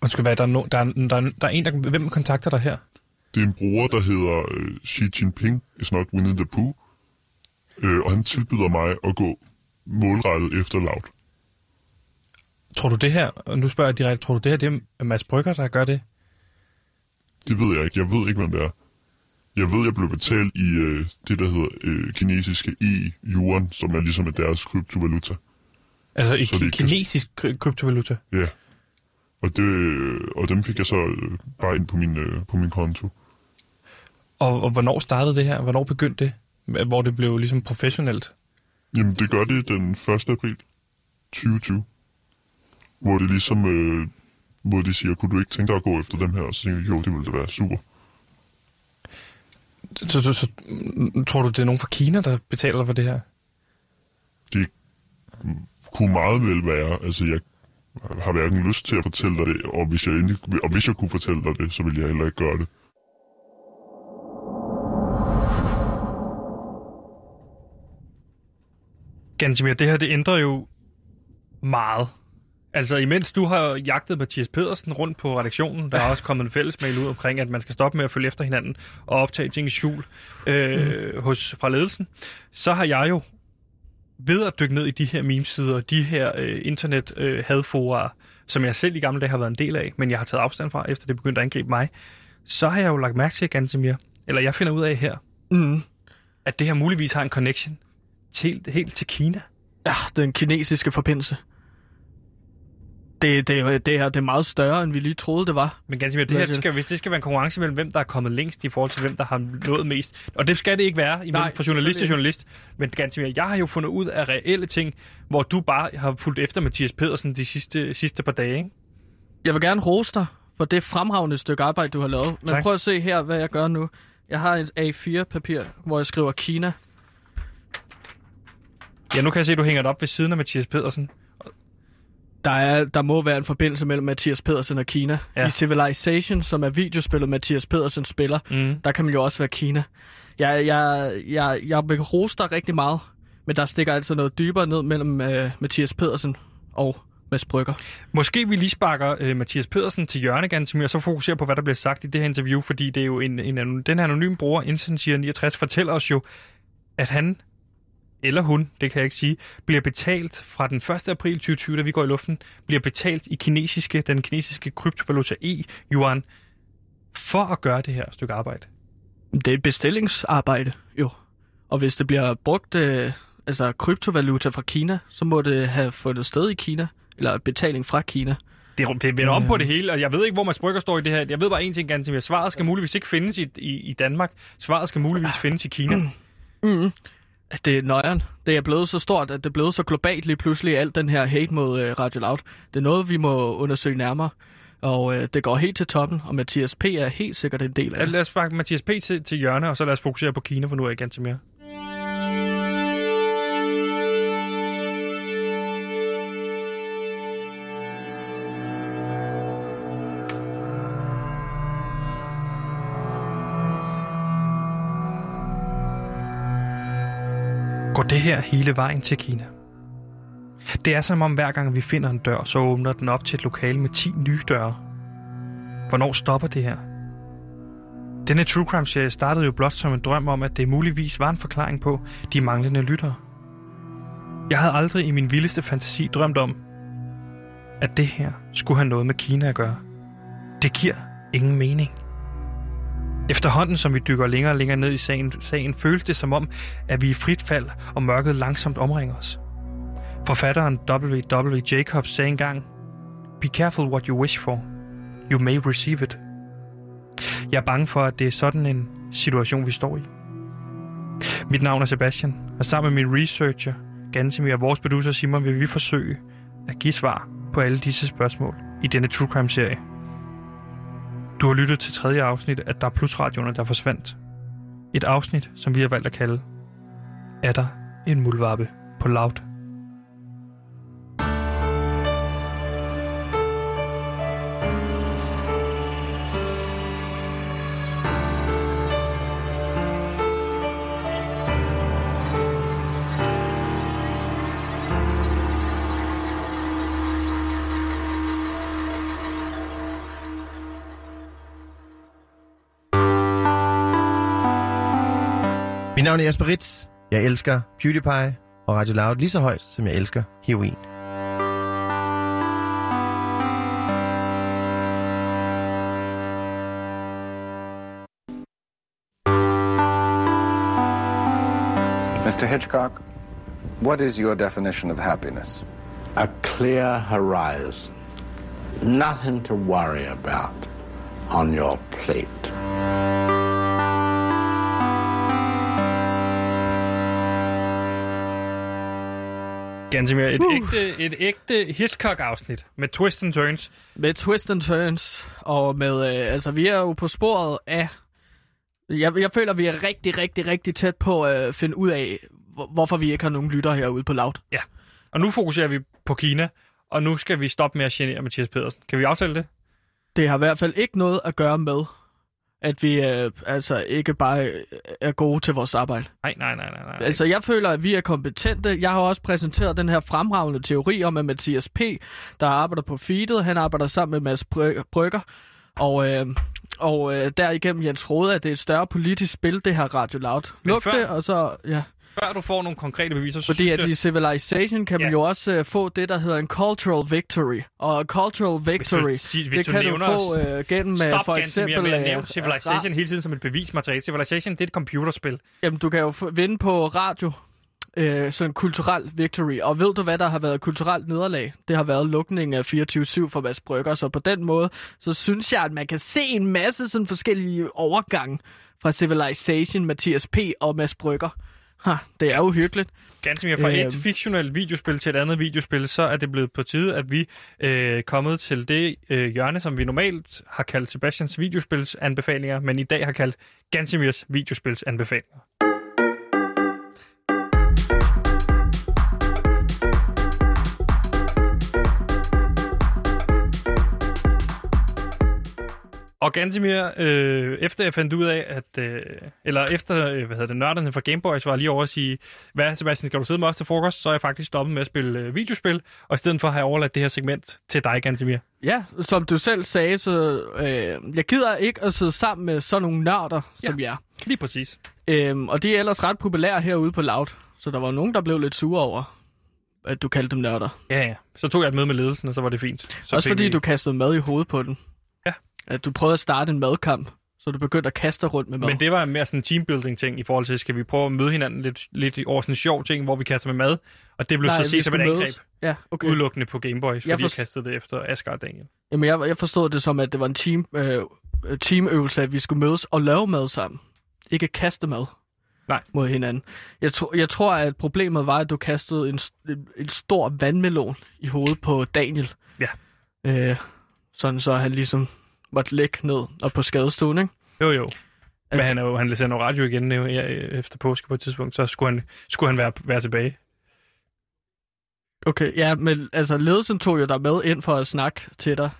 Og skal være, der, er no, der, er, der, er, der er en, der... Hvem kontakter dig her? Det er en bruger, der hedder øh, Xi Jinping is not winning the poo. Øh, og han tilbyder mig at gå målrettet efter Loud. Tror du det her, og nu spørger jeg direkte, tror du det her, det er Mads Brygger, der gør det? Det ved jeg ikke. Jeg ved ikke, hvem det er. Jeg ved, jeg blev betalt i øh, det, der hedder øh, kinesiske e-yuan, som er ligesom er deres kryptovaluta. Altså i kan- kinesisk kry- kryptovaluta? Ja. Og, det, og dem fik jeg så øh, bare ind på min, øh, på min konto. Og, og hvornår startede det her? Hvornår begyndte det? Hvor det blev ligesom professionelt? Jamen, det gør det den 1. april 2020. Hvor det ligesom, øh, hvor de siger, kunne du ikke tænke dig at gå efter dem her? Og så tænkte jeg, jo, det ville da være super. Så, så, så tror du, det er nogen fra Kina, der betaler for det her? Det kunne meget vel være, altså jeg har hverken lyst til at fortælle dig det, og hvis jeg, endelig, og hvis jeg kunne fortælle dig det, så ville jeg heller ikke gøre det. Gansimir, det her det ændrer jo meget. Altså, imens du har jagtet Mathias Pedersen rundt på redaktionen, der er også kommet en fællesmail ud omkring, at man skal stoppe med at følge efter hinanden og optage ting i skjul øh, mm. hos, fra ledelsen, så har jeg jo ved at dykke ned i de her memesider, de her øh, internet øh, som jeg selv i gamle dage har været en del af, men jeg har taget afstand fra, efter det begyndte at angribe mig, så har jeg jo lagt mærke til, Gansimir, eller jeg finder ud af her, Mm. at det her muligvis har en connection til, helt til Kina. Ja, den kinesiske forbindelse. Det, det, det, er, det er meget større, end vi lige troede, det var. Men ganske mere, det her siger skal, hvis det skal være en konkurrence mellem, hvem der er kommet længst i forhold til, hvem der har nået mest. Og det skal det ikke være imellem Nej, fra journalist til journalist. Men ganske mere, jeg har jo fundet ud af reelle ting, hvor du bare har fulgt efter Mathias Pedersen de sidste, sidste par dage. Ikke? Jeg vil gerne rose dig for det fremragende stykke arbejde, du har lavet. Men Tak. prøv at se her, hvad jeg gør nu. Jeg har et A4-papir, hvor jeg skriver Kina. Ja, nu kan jeg se, at du hænger det op ved siden af Mathias Pedersen. Der, er, der må være en forbindelse mellem Mathias Pedersen og Kina. Ja. I Civilization, som er videospillet, Mathias Pedersen spiller, Mm. der kan man jo også være Kina. Jeg, jeg, jeg, jeg vil rose dig rigtig meget, men der stikker altså noget dybere ned mellem uh, Mathias Pedersen og Mads Brygger. Måske vi lige sparker øh, Mathias Pedersen til hjørne, Gansimir, og så fokuserer på, hvad der bliver sagt i det her interview, fordi det er jo en, en, anon- den her anonyme bruger, Insensier 69, fortæller os jo, at han, eller hun, det kan jeg ikke sige, bliver betalt fra den 1. april 2020, da vi går i luften, bliver betalt i kinesiske, den kinesiske kryptovaluta e-yuan, for at gøre det her stykke arbejde. Det er et bestillingsarbejde, jo. Og hvis det bliver brugt, øh, altså kryptovaluta fra Kina, så må det have fundet sted i Kina, eller betaling fra Kina. Det, det vender om på det hele, og jeg ved ikke, hvor Mads Brygger står i det her. Jeg ved bare en ting, Gansimir. Svaret skal muligvis ikke findes i, i, i Danmark. Svaret skal muligvis findes i Kina. Mm. At det er nøjeren. Det er blevet så stort, at det er blevet så globalt lige pludselig, alt den her hate mod øh, Radio Loud. Det er noget, vi må undersøge nærmere. Og øh, det går helt til toppen, og Mathias P. er helt sikkert en del af Ja, det. lad os sparke Mathias P. til, til hjørne, og så lad os fokusere på Kina for nu af igen til mere. Det her hele vejen til Kina? Det er som om hver gang vi finder en dør, så åbner den op til et lokale med 10 nye døre. Hvornår stopper det her? Denne True Crime-serie startede jo blot som en drøm om, at det muligvis var en forklaring på de manglende lyttere. Jeg havde aldrig i min vildeste fantasi drømt om, at det her skulle have noget med Kina at gøre. Det giver ingen mening. Efterhånden, som vi dykker længere og længere ned i sagen, sagen føles det som om, at vi er i frit fald, og mørket langsomt omringer os. Forfatteren W.W. Jacobs sagde engang, Be careful what you wish for. You may receive it. Jeg er bange for, at det er sådan en situation, vi står i. Mit navn er Sebastian, og sammen med min researcher, Gansimir og vores producer Simon, vil vi forsøge at give svar på alle disse spørgsmål i denne True Crime-serie. Du har lyttet til tredje afsnit af Der Plus radioerne, der forsvandt. Et afsnit, som vi har valgt at kalde Er der en muldvarpe på Loud? Mit navn er Jesper Ritz. Jeg elsker PewDiePie og Radio Loud lige så højt, som jeg elsker heroin. Mr. Hitchcock, what is your definition of happiness? a clear horizon, nothing to worry about on your plate. Gansimir, et, uh. ægte, et ægte Hitchcock-afsnit med twists and turns. Med twist and turns, og med, øh, altså vi er jo på sporet af, jeg, jeg føler, vi er rigtig, rigtig, rigtig tæt på at øh, finde ud af, hvor, hvorfor vi ikke har nogen lytter herude på Loud. Ja, og nu fokuserer vi på Kina, og nu skal vi stoppe med at genere Mathias Pedersen. Kan vi aftale det? Det har i hvert fald ikke noget at gøre med, at vi øh, altså ikke bare øh, er gode til vores arbejde. Nej, nej, nej, nej. nej. Altså, jeg føler, at vi er kompetente. Jeg har også præsenteret den her fremragende teori om, at Mathias P., der arbejder på feedet, han arbejder sammen med Mads Bry- Brygger, og, øh, og øh, derigennem Jens Rode, at det er et større politisk spil, det her Radio Loud. Luk før- det, og så... Ja. Før du får nogle konkrete beviser, så Fordi at i Civilization kan man Ja. jo også uh, få det, der hedder en cultural victory. Og cultural victory, sig- hvis det du kan du få uh, gennem uh, Stop for eksempel... med at øh, Civilization hele tiden som et bevismateriale. Civilization, det er et computerspil. Jamen, du kan jo få, vinde på radio, øh, sådan kulturel victory. Og ved du, hvad der har været kulturelt nederlag? Det har været lukningen af 24-7 for Mads Brygger. Så på den måde, så synes jeg, at man kan se en masse sådan forskellige overgange fra Civilization, Mathias P. og Mads Brygger. Ha, det er jo hyggeligt. Gansimir, fra et Øhm. fiktionelt videospil til et andet videospil, så er det blevet på tide, at vi øh, er kommet til det øh, hjørne, som vi normalt har kaldt Sebastians videospils anbefalinger, men i dag har kaldt Gansimirs videospils anbefalinger. Og Gansimir, øh, efter jeg fandt ud af, at... Øh, eller efter, øh, hvad hedder det, nørderne fra Gameboys var lige over at sige, hvad Sebastian, skal du sidde med os til frokost? Så er jeg faktisk stoppet med at spille øh, videospil, og i stedet for har jeg overladt det her segment til dig, Gansimir. Ja, som du selv sagde, så øh, jeg gider ikke at sidde sammen med sådan nogle nørder, ja. som jeg Lige præcis. Øhm, og de er ellers ret populære herude på Loud. Så der var nogen, der blev lidt sure over, at du kaldte dem nørder. Ja, ja. Så tog jeg et møde med ledelsen, og så var det fint. Så Også fordi vi... du kastede mad i hovedet på den. At du prøvede at starte en madkamp, så du begyndte at kaste rundt med mad. Men det var mere sådan en teambuilding-ting i forhold til, skal vi prøve at møde hinanden lidt, lidt over sådan en sjov ting, hvor vi kaster med mad, og det blev Nej, så set som et angreb. Ja, okay. udelukkende på Gameboys, fordi Jeg jeg, forst- kastede det efter Asger og Daniel. Jamen, jeg, jeg forstod det som, at det var en team, øh, teamøvelse, at vi skulle mødes og lave mad sammen. Ikke kaste mad Nej. mod hinanden. Jeg, tro, jeg tror, at problemet var, at du kastede en, en, en stor vandmelon i hovedet på Daniel. Ja. Øh, sådan så han ligesom måtte ligge ned og på skadestuen, ikke? Jo, jo. Men han, er jo, han sender jo radio igen nu, ja, efter påske på et tidspunkt, så skulle han, skulle han være, være tilbage. Okay, ja, men altså ledelsen tog jo dig med ind for at snakke til dig.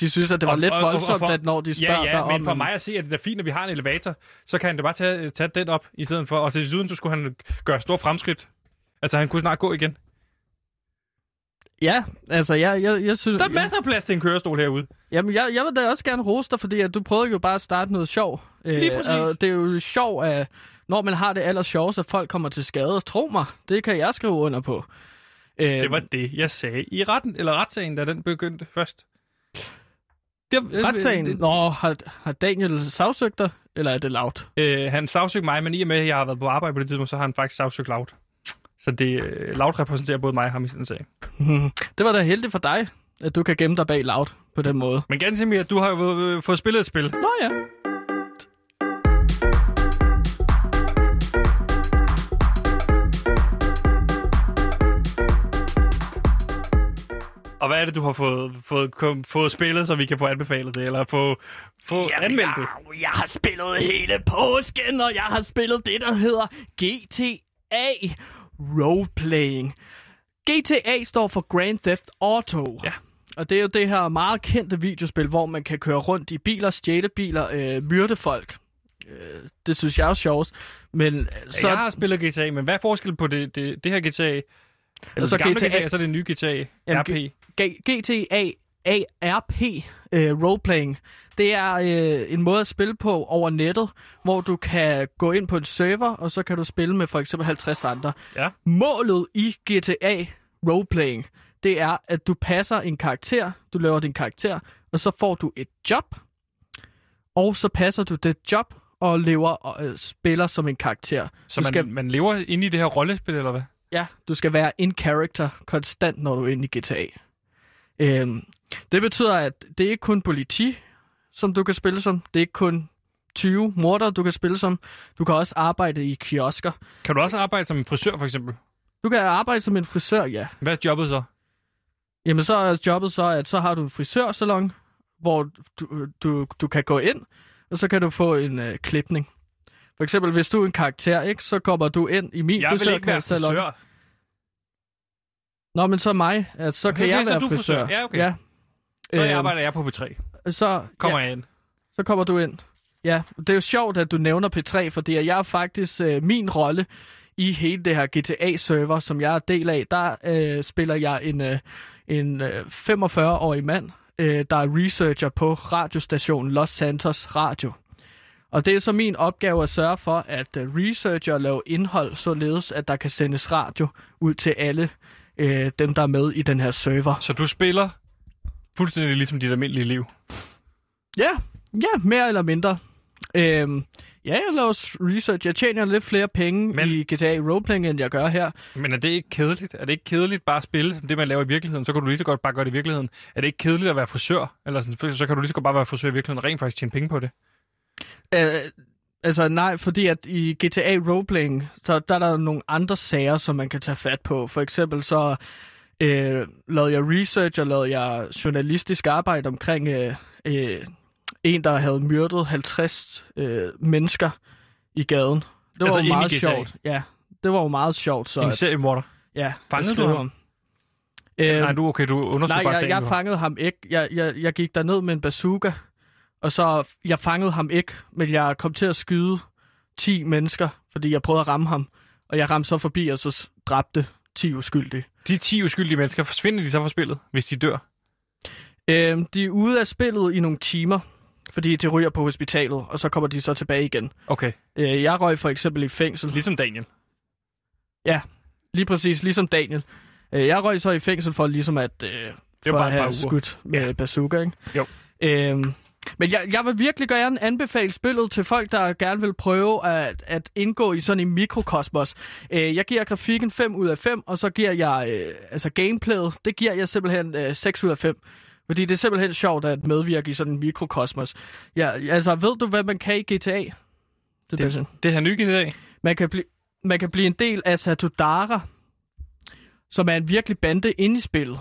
De synes, at det var Og- lidt og- og- og voldsomt, for- at når de spørger Ja, ja, dig om... men for mig at se, at det er fint, at vi har en elevator, så kan han da bare tage, tage den op i stedet for. Og til desuden, så skulle han gøre store fremskridt. Altså, han kunne snart gå igen. Ja, altså jeg, jeg, jeg synes... Der er masser af plads til en kørestol herude. Jamen, jeg, jeg vil da også gerne rose dig, fordi at du prøvede jo bare at starte noget sjov. Lige præcis. og det er jo sjov, at når man har det aller sjovest, at folk kommer til skade. Tro mig, det kan jeg skrive under på. Øh, Det var det, jeg sagde i retten, eller retssagen, da den begyndte først. Det, Retssagen? Nå, har, har Daniel sagsøgt dig, eller er det lavt? Øh, han sagsøgte mig, men i og med, at jeg har været på arbejde på det tidspunkt, så har han faktisk sagsøgt Loud. Så det, øh, Loud repræsenterer både mig og ham i sådan en sag. Det var da heldigt for dig, at du kan gemme dig bag Loud på den måde. Men Gansimir, du har jo øh, fået spillet et spil. Nå ja. Og hvad er det, du har fået, fået, kom, fået spillet, så vi kan få anbefalet det, eller få, få anmeldt det? jeg, jeg har spillet hele påsken, og jeg har spillet det, der hedder GTA Roleplaying. GTA står for Grand Theft Auto. Ja. Og det er jo det her meget kendte videospil, hvor man kan køre rundt i biler, stjæle biler, øh, myrde folk. Øh, det synes jeg er sjovt. Men øh, så, Så... Jeg har spillet GTA, men hvad er forskellen på det, det, det her GTA? Eller Altså det gamle GTA GTA, og så det nye GTA Jamen, RP? G- GTA ARP øh, roleplaying, det er øh, en måde at spille på over nettet, hvor du kan gå ind på en server, og så kan du spille med for eksempel 50 andre. Ja. Målet i GTA roleplaying, det er, at du passer en karakter, du laver din karakter, og så får du et job, og så passer du det job og lever og øh, spiller som en karakter. Så du man, skal, man lever inde i det her rollespil, eller hvad? Ja, du skal være in character konstant, når du er inde i GTA. Øhm, det betyder, at det er ikke kun politi, som du kan spille som. Det er ikke kun 20 morder, du kan spille som. Du kan også arbejde i kiosker. Kan du også arbejde som en frisør, for eksempel? Du kan arbejde som en frisør, ja. Hvad er jobbet så? Jamen så er jobbet så, at så har du en frisørsalon, hvor du, du, du kan gå ind, og så kan du få en øh, klipning. For eksempel, hvis du er en karakter, ikke, så kommer du ind i min Jeg vil ikke være frisørsalon. frisør. Nå, men så mig, at så Okay, kan jeg okay, så være du frisør. frisør. Ja, okay. ja. Så Øhm, arbejder jeg på P3. så, Kommer ja, jeg ind. så kommer du ind. Ja, det er jo sjovt, at du nævner P3, fordi jeg er faktisk øh, min rolle i hele det her GTA-server, som jeg er del af, der øh, spiller jeg en, øh, en øh, 45-årig mand, øh, der er researcher på radiostationen Los Santos Radio. Og det er så min opgave at sørge for, at øh, researcher og lave indhold, således at der kan sendes radio ud til alle øh, dem, der er med i den her server. Så du spiller fuldstændig ligesom dit almindelige liv. Ja, ja, mere eller mindre. Øhm, ja, jeg laver research. Jeg tjener lidt flere penge Men- i GTA Roleplaying, end jeg gør her. Men er det ikke kedeligt? Er det ikke kedeligt bare at spille som det, man laver i virkeligheden? Så kan du lige så godt bare gøre det i virkeligheden. Er det ikke kedeligt at være frisør? Eller sådan, så kan du lige så godt bare være frisør i virkeligheden og rent faktisk tjene penge på det. Øh, altså nej, fordi at i GTA Roleplaying, så der er der nogle andre sager, som man kan tage fat på. For eksempel så øh, lavede jeg research og lavede jeg journalistisk arbejde omkring øh, øh, en, der havde myrdet 50 øh, mennesker i gaden. Det var Altså jo meget sjovt. Ja, det var jo meget sjovt. Så En at, seriemorder. ja, Fangede du ham? om. Øh, Nej, du okay, du undersøger Nej, bare jeg, sagen jeg nu. fangede ham ikke. Jeg, jeg, jeg gik derned med en bazooka, og så jeg fangede ham ikke, men jeg kom til at skyde 10 mennesker, fordi jeg prøvede at ramme ham, og jeg ramte så forbi og så dræbte 10 uskyldige. De 10 uskyldige mennesker, forsvinder de så fra spillet, hvis de dør? Øhm, de er ude af spillet i nogle timer, fordi de ryger på hospitalet, og så kommer de så tilbage igen. Okay, Øh, jeg røg for eksempel i fængsel. ligesom Daniel. Lige præcis, ligesom Daniel. Øh, jeg røg så i fængsel for ligesom at, øh, for bare at have skudt med ja. bazooka, ikke? Jo. Øhm, men jeg, jeg vil virkelig gerne anbefale spillet til folk, der gerne vil prøve at, at indgå i sådan en mikrokosmos. Øh, jeg giver grafikken 5 ud af 5, og så giver jeg øh, altså gameplayet, det giver jeg simpelthen øh, 6 ud af 5. Fordi det er simpelthen sjovt at medvirke i sådan en mikrokosmos. Ja, altså, ved du, hvad man kan i GTA? Det, Det her nye GTA, man kan, blive, man kan blive en del af Satudara, som er en virkelig bande inde i spillet.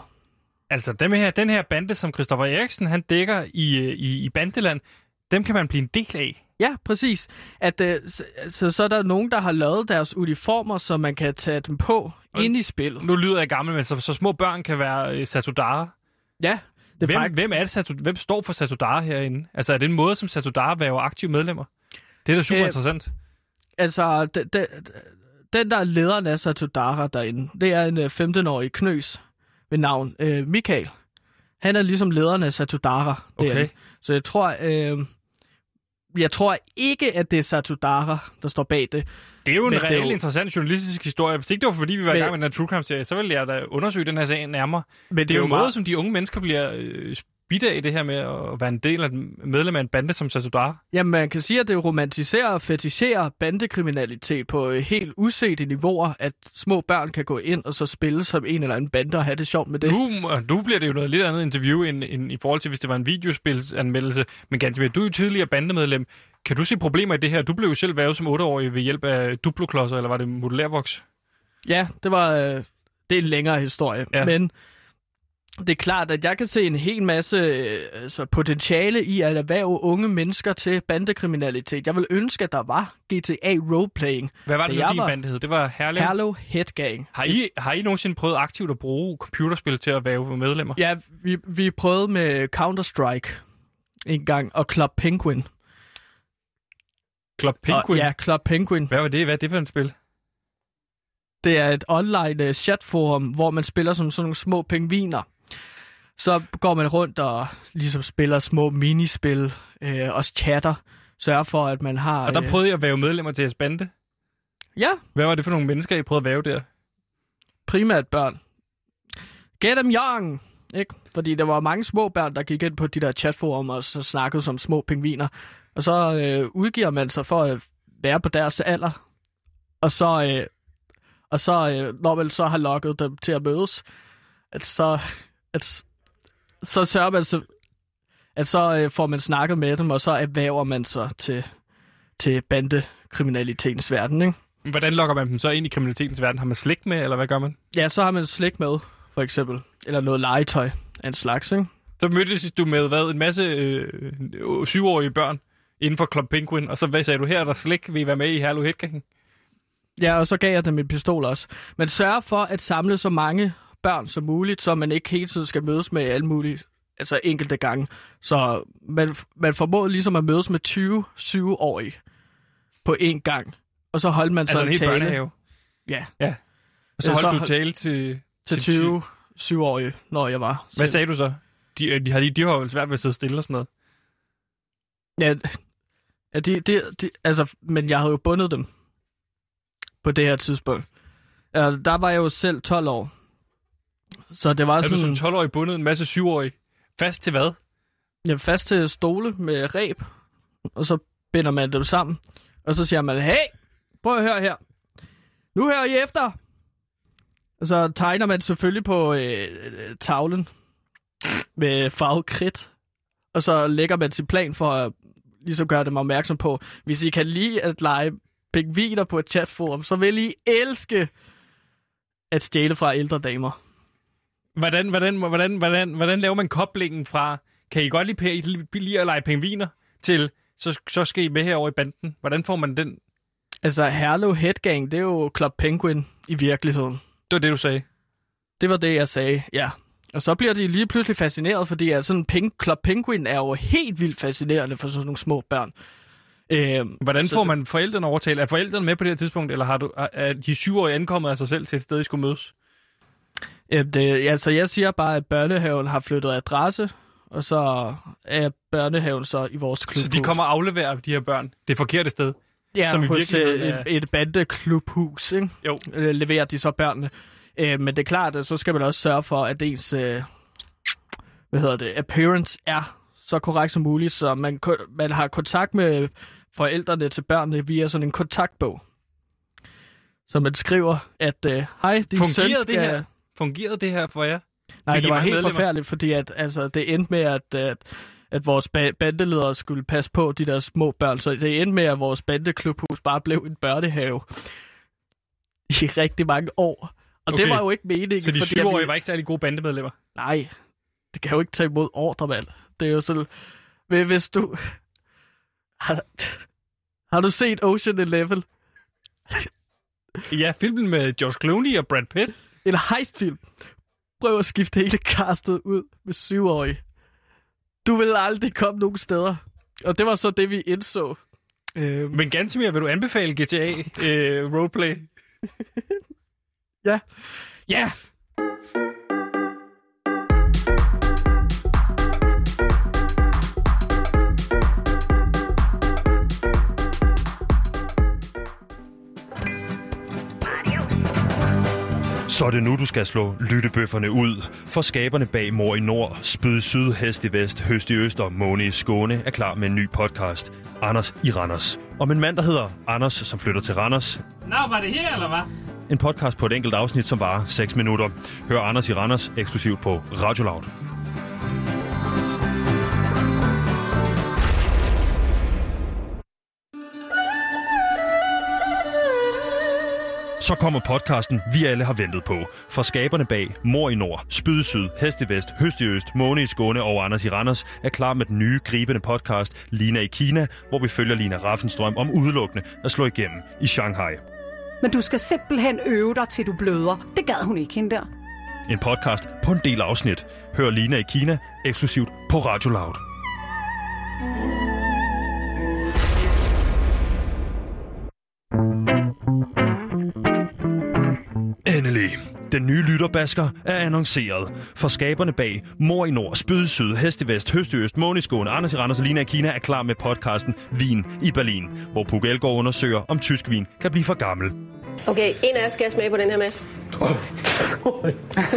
Altså dem her, den her bande, som Christoffer Eriksen han dækker i, øh, i, i Bandeland, dem kan man blive en del af. Ja, præcis. At, øh, så, så, er der nogen, der har lavet deres uniformer, så man kan tage dem på Og- ind i spillet. Nu lyder jeg gammel, men så, så små børn kan være øh, Satudara. Ja, det er Hvem, faktisk... hvem, er det, Satu- hvem står for Satudara herinde? Altså er det en måde, som Satudara væver aktive medlemmer? Det er da super Øh, interessant. Altså, de, de, den der er lederen af Satudara derinde, det er en øh, 15-årig knøs ved navn øh, Michael. Han er ligesom lederen af Satudara derinde. Okay. Så jeg tror, øh, jeg tror ikke, at det er Satudara, der står bag det. Det er jo en Men det reelt jo- interessant journalistisk historie. Hvis ikke det var, fordi vi var i Men- gang med den her True Crime-serie, så ville jeg da undersøge den her sag nærmere. Men Det er jo en meget- måde, som de unge mennesker bliver øh, bidt af det her med at være en del af medlem af en bande som Sasudara? Jamen, man kan sige, at det romantiserer og fetisherer bandekriminalitet på øh, helt usete niveauer, at små børn kan gå ind og så spille som en eller anden bande og have det sjovt med det. Nu, nu bliver det jo noget lidt andet interview end, end i forhold til, hvis det var en videospilsanmeldelse. Men Gantemir, du er jo tidligere bandemedlem. Kan du se problemer i det her? Du blev jo selv været som 8-årig ved hjælp af duploklodser, eller var det modulærvoks? Ja, det var øh, det er en længere historie, ja. men det er klart, at jeg kan se en hel masse øh, altså, potentiale i at erhverve unge mennesker til bandekriminalitet. Jeg vil ønske, at der var GTA roleplaying. Hvad var det, Da nu, din bande hed? Det var Herlev. Herlev Headgang. Har I, har I nogensinde prøvet aktivt at bruge computerspil til at være medlemmer? Ja, vi, vi prøvede med Counter-Strike en gang, og Club Penguin. Club Penguin? Og, ja, Club Penguin. Hvad var det? Hvad er det for et spil? Det er et online uh, chatforum, hvor man spiller som sådan nogle små pingviner. Så går man rundt og ligesom spiller små minispil, øh, og chatter, sørger for, at man har... Og der øh, prøvede jeg at være medlemmer til jeres bande. Ja, Hvad var det for nogle mennesker, I prøvede at være der? primært børn. Get them young! Ikke? Fordi der var mange små børn, der gik ind på de der chatforum og så snakkede som små pingviner. Og så øh, udgiver man sig for at være på deres alder. Og så, øh, og så øh, når man så har lukket dem til at mødes, at så, at, så sørger man så, at så øh, får man snakket med dem, og så erhverver man sig til, til bandekriminalitetens verden, ikke? Hvordan lokker man dem så ind i kriminalitetens verden? Har man slik med, eller hvad gør man? Ja, så har man slik med, for eksempel. Eller noget legetøj af en slags, ikke? Så mødtes du med hvad, en masse øh, syvårige børn inden for Club Penguin, og så hvad sagde du, her er der slik, vil I være med i Herlev Headgang? Ja, og så gav jeg dem en pistol også. Men sørg for at samle så mange børn som muligt, så man ikke hele tiden skal mødes med alle mulige, altså enkelte gange. Så man, man formår ligesom at mødes med 20 7-årige på én gang. Og så holdt man så Altså en en tale børnehave. Ja. ja. Og så holdt så du tale til... til 20 7-årige, når jeg var. Hvad sagde du så? De, øh, de, har, de, de har jo svært ved at sidde stille og sådan noget. Ja, ja de, de, de, altså, men jeg havde jo bundet dem på det her tidspunkt. Ja, der var jeg jo selv 12 år. Så det var Er du sådan... som 12-årig bundet en masse syvårige? Fast til hvad? Er fast til stole med reb, og så binder man dem sammen. Og så siger man, hey, prøv at høre her. Nu hører I efter. Og så tegner man selvfølgelig på øh, øh, tavlen med farvet kridt. Og så lægger man sin plan for at ligesom gøre dem opmærksom på, hvis I kan lide at lege pingviner på et chatforum, så vil I elske at stjæle fra ældre damer. Hvordan, hvordan, hvordan, hvordan, hvordan laver man koblingen fra, kan I godt lide, lide, lide at lege pingviner, til så, så skal I med herover i banden? Hvordan får man den? Altså, Herlev Headgang, det er jo Club Penguin i virkeligheden. Det var det, du sagde. Det var det, jeg sagde, ja. Og så bliver de lige pludselig fascineret, fordi at sådan Pink Club Penguin er jo helt vildt fascinerende for sådan nogle små børn. Øhm, Hvordan får man forældrene overtalt? Er forældrene med på det her tidspunkt, eller har du, er- er de syvårige ankommet af sig selv til et sted, I skulle mødes? Øhm, det, altså, jeg siger bare, at børnehaven har flyttet adresse, og så er børnehaven så i vores klubhus. Så de kommer og afleverer de her børn det forkerte sted? ja, som i hos virkeligheden øh, er- et, et bandeklubhus, ikke? Jo. Øh, leverer de så børnene. Øh, men det er klart, at så skal man også sørge for, at ens øh, hvad hedder det, appearance er så korrekt som muligt, så man, man har kontakt med forældrene til børnene via sådan en kontaktbog. Så man skriver, at øh, hej, din søn Fungerede skal... det her? Fungerede det her for jer? Nej, Fik det var helt medlemmer? forfærdeligt, fordi at, altså, det endte med, at, at, at vores ba- bandeledere skulle passe på de der små børn. Så det endte med, at vores bandeklubhus bare blev en børnehave i rigtig mange år. Og okay. det var jo ikke meningen. Så de syvårige vi- var ikke særlig gode bandemedlemmer? Nej, det kan jo ikke tage imod ordre, mand. Det er jo sådan... Men hvis du... Har, har du set Ocean Eleven? Ja, filmen med George Clooney og Brad Pitt. En heistfilm. Prøv at skifte hele castet ud med syvårige. Du vil aldrig komme nogen steder. Og det var så det, vi indså. Øhm, Men Gantemir, vil du anbefale GTA øh, roleplay? ja. Ja! Så er det nu, du skal slå lyttebøfferne ud. For skaberne bag Mor i Nord, Spyd i Syd, Hest i Vest, Høst i Øst og Måne i Skåne er klar med en ny podcast. Anders i Randers. Om en mand, der hedder Anders, som flytter til Randers. Nå, var det her, eller hvad? En podcast på et enkelt afsnit, som varer 6 minutter. Hør Anders i Randers eksklusivt på Radio Loud. Så kommer podcasten, vi alle har ventet på. For skaberne bag Mor i Nord, Spyd i Syd, Hest i Vest, Høst i Øst, Måne i Skåne og Anders i Randers er klar med den nye gribende podcast Lina i Kina, hvor vi følger Lina Raffenstrøm om udelukkende at slå igennem i Shanghai. Men du skal simpelthen øve dig, til du bløder. Det gad hun ikke, hende der. En podcast på en del afsnit. Hør Lina i Kina eksklusivt på Radio Loud. Endelig. Den nye lytterbasker er annonceret. For skaberne bag Mor i Nord, Spyd i Syd, Hest i Vest, Høst i Øst, Måne i Skåne, Anders i Randers og Lina i Kina er klar med podcasten Vin i Berlin, hvor Puk Elgård undersøger, om tysk vin kan blive for gammel. Okay, en af os skal smage på den her, Mads. Du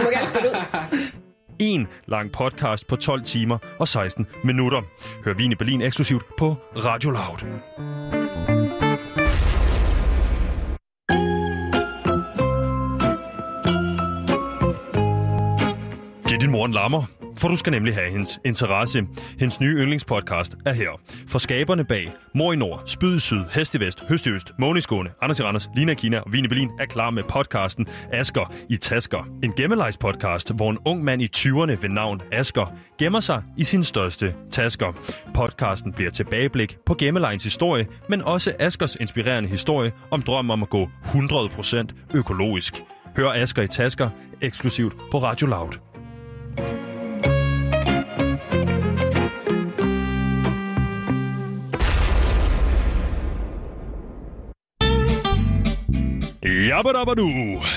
må gerne spille ud. En lang podcast på 12 timer og 16 minutter. Hør Vin i Berlin eksklusivt på Radio Loud. Giv din mor en lammer, for du skal nemlig have hendes interesse. Hendes nye yndlingspodcast er her. For skaberne bag Mor i Nord, Spyd i Syd, Hest i Vest, Høst i Øst, Måne i Skåne, Anders i Randers, Lina Kina og Vine Berlin er klar med podcasten Asker i Tasker. En gemmelejspodcast, hvor en ung mand i 20'erne ved navn Asker gemmer sig i sin største tasker. Podcasten bliver tilbageblik på gemmelejens historie, men også Askers inspirerende historie om drømmen om at gå 100% økologisk. Hør Asker i Tasker eksklusivt på Radio Loud. Jabbadabadu.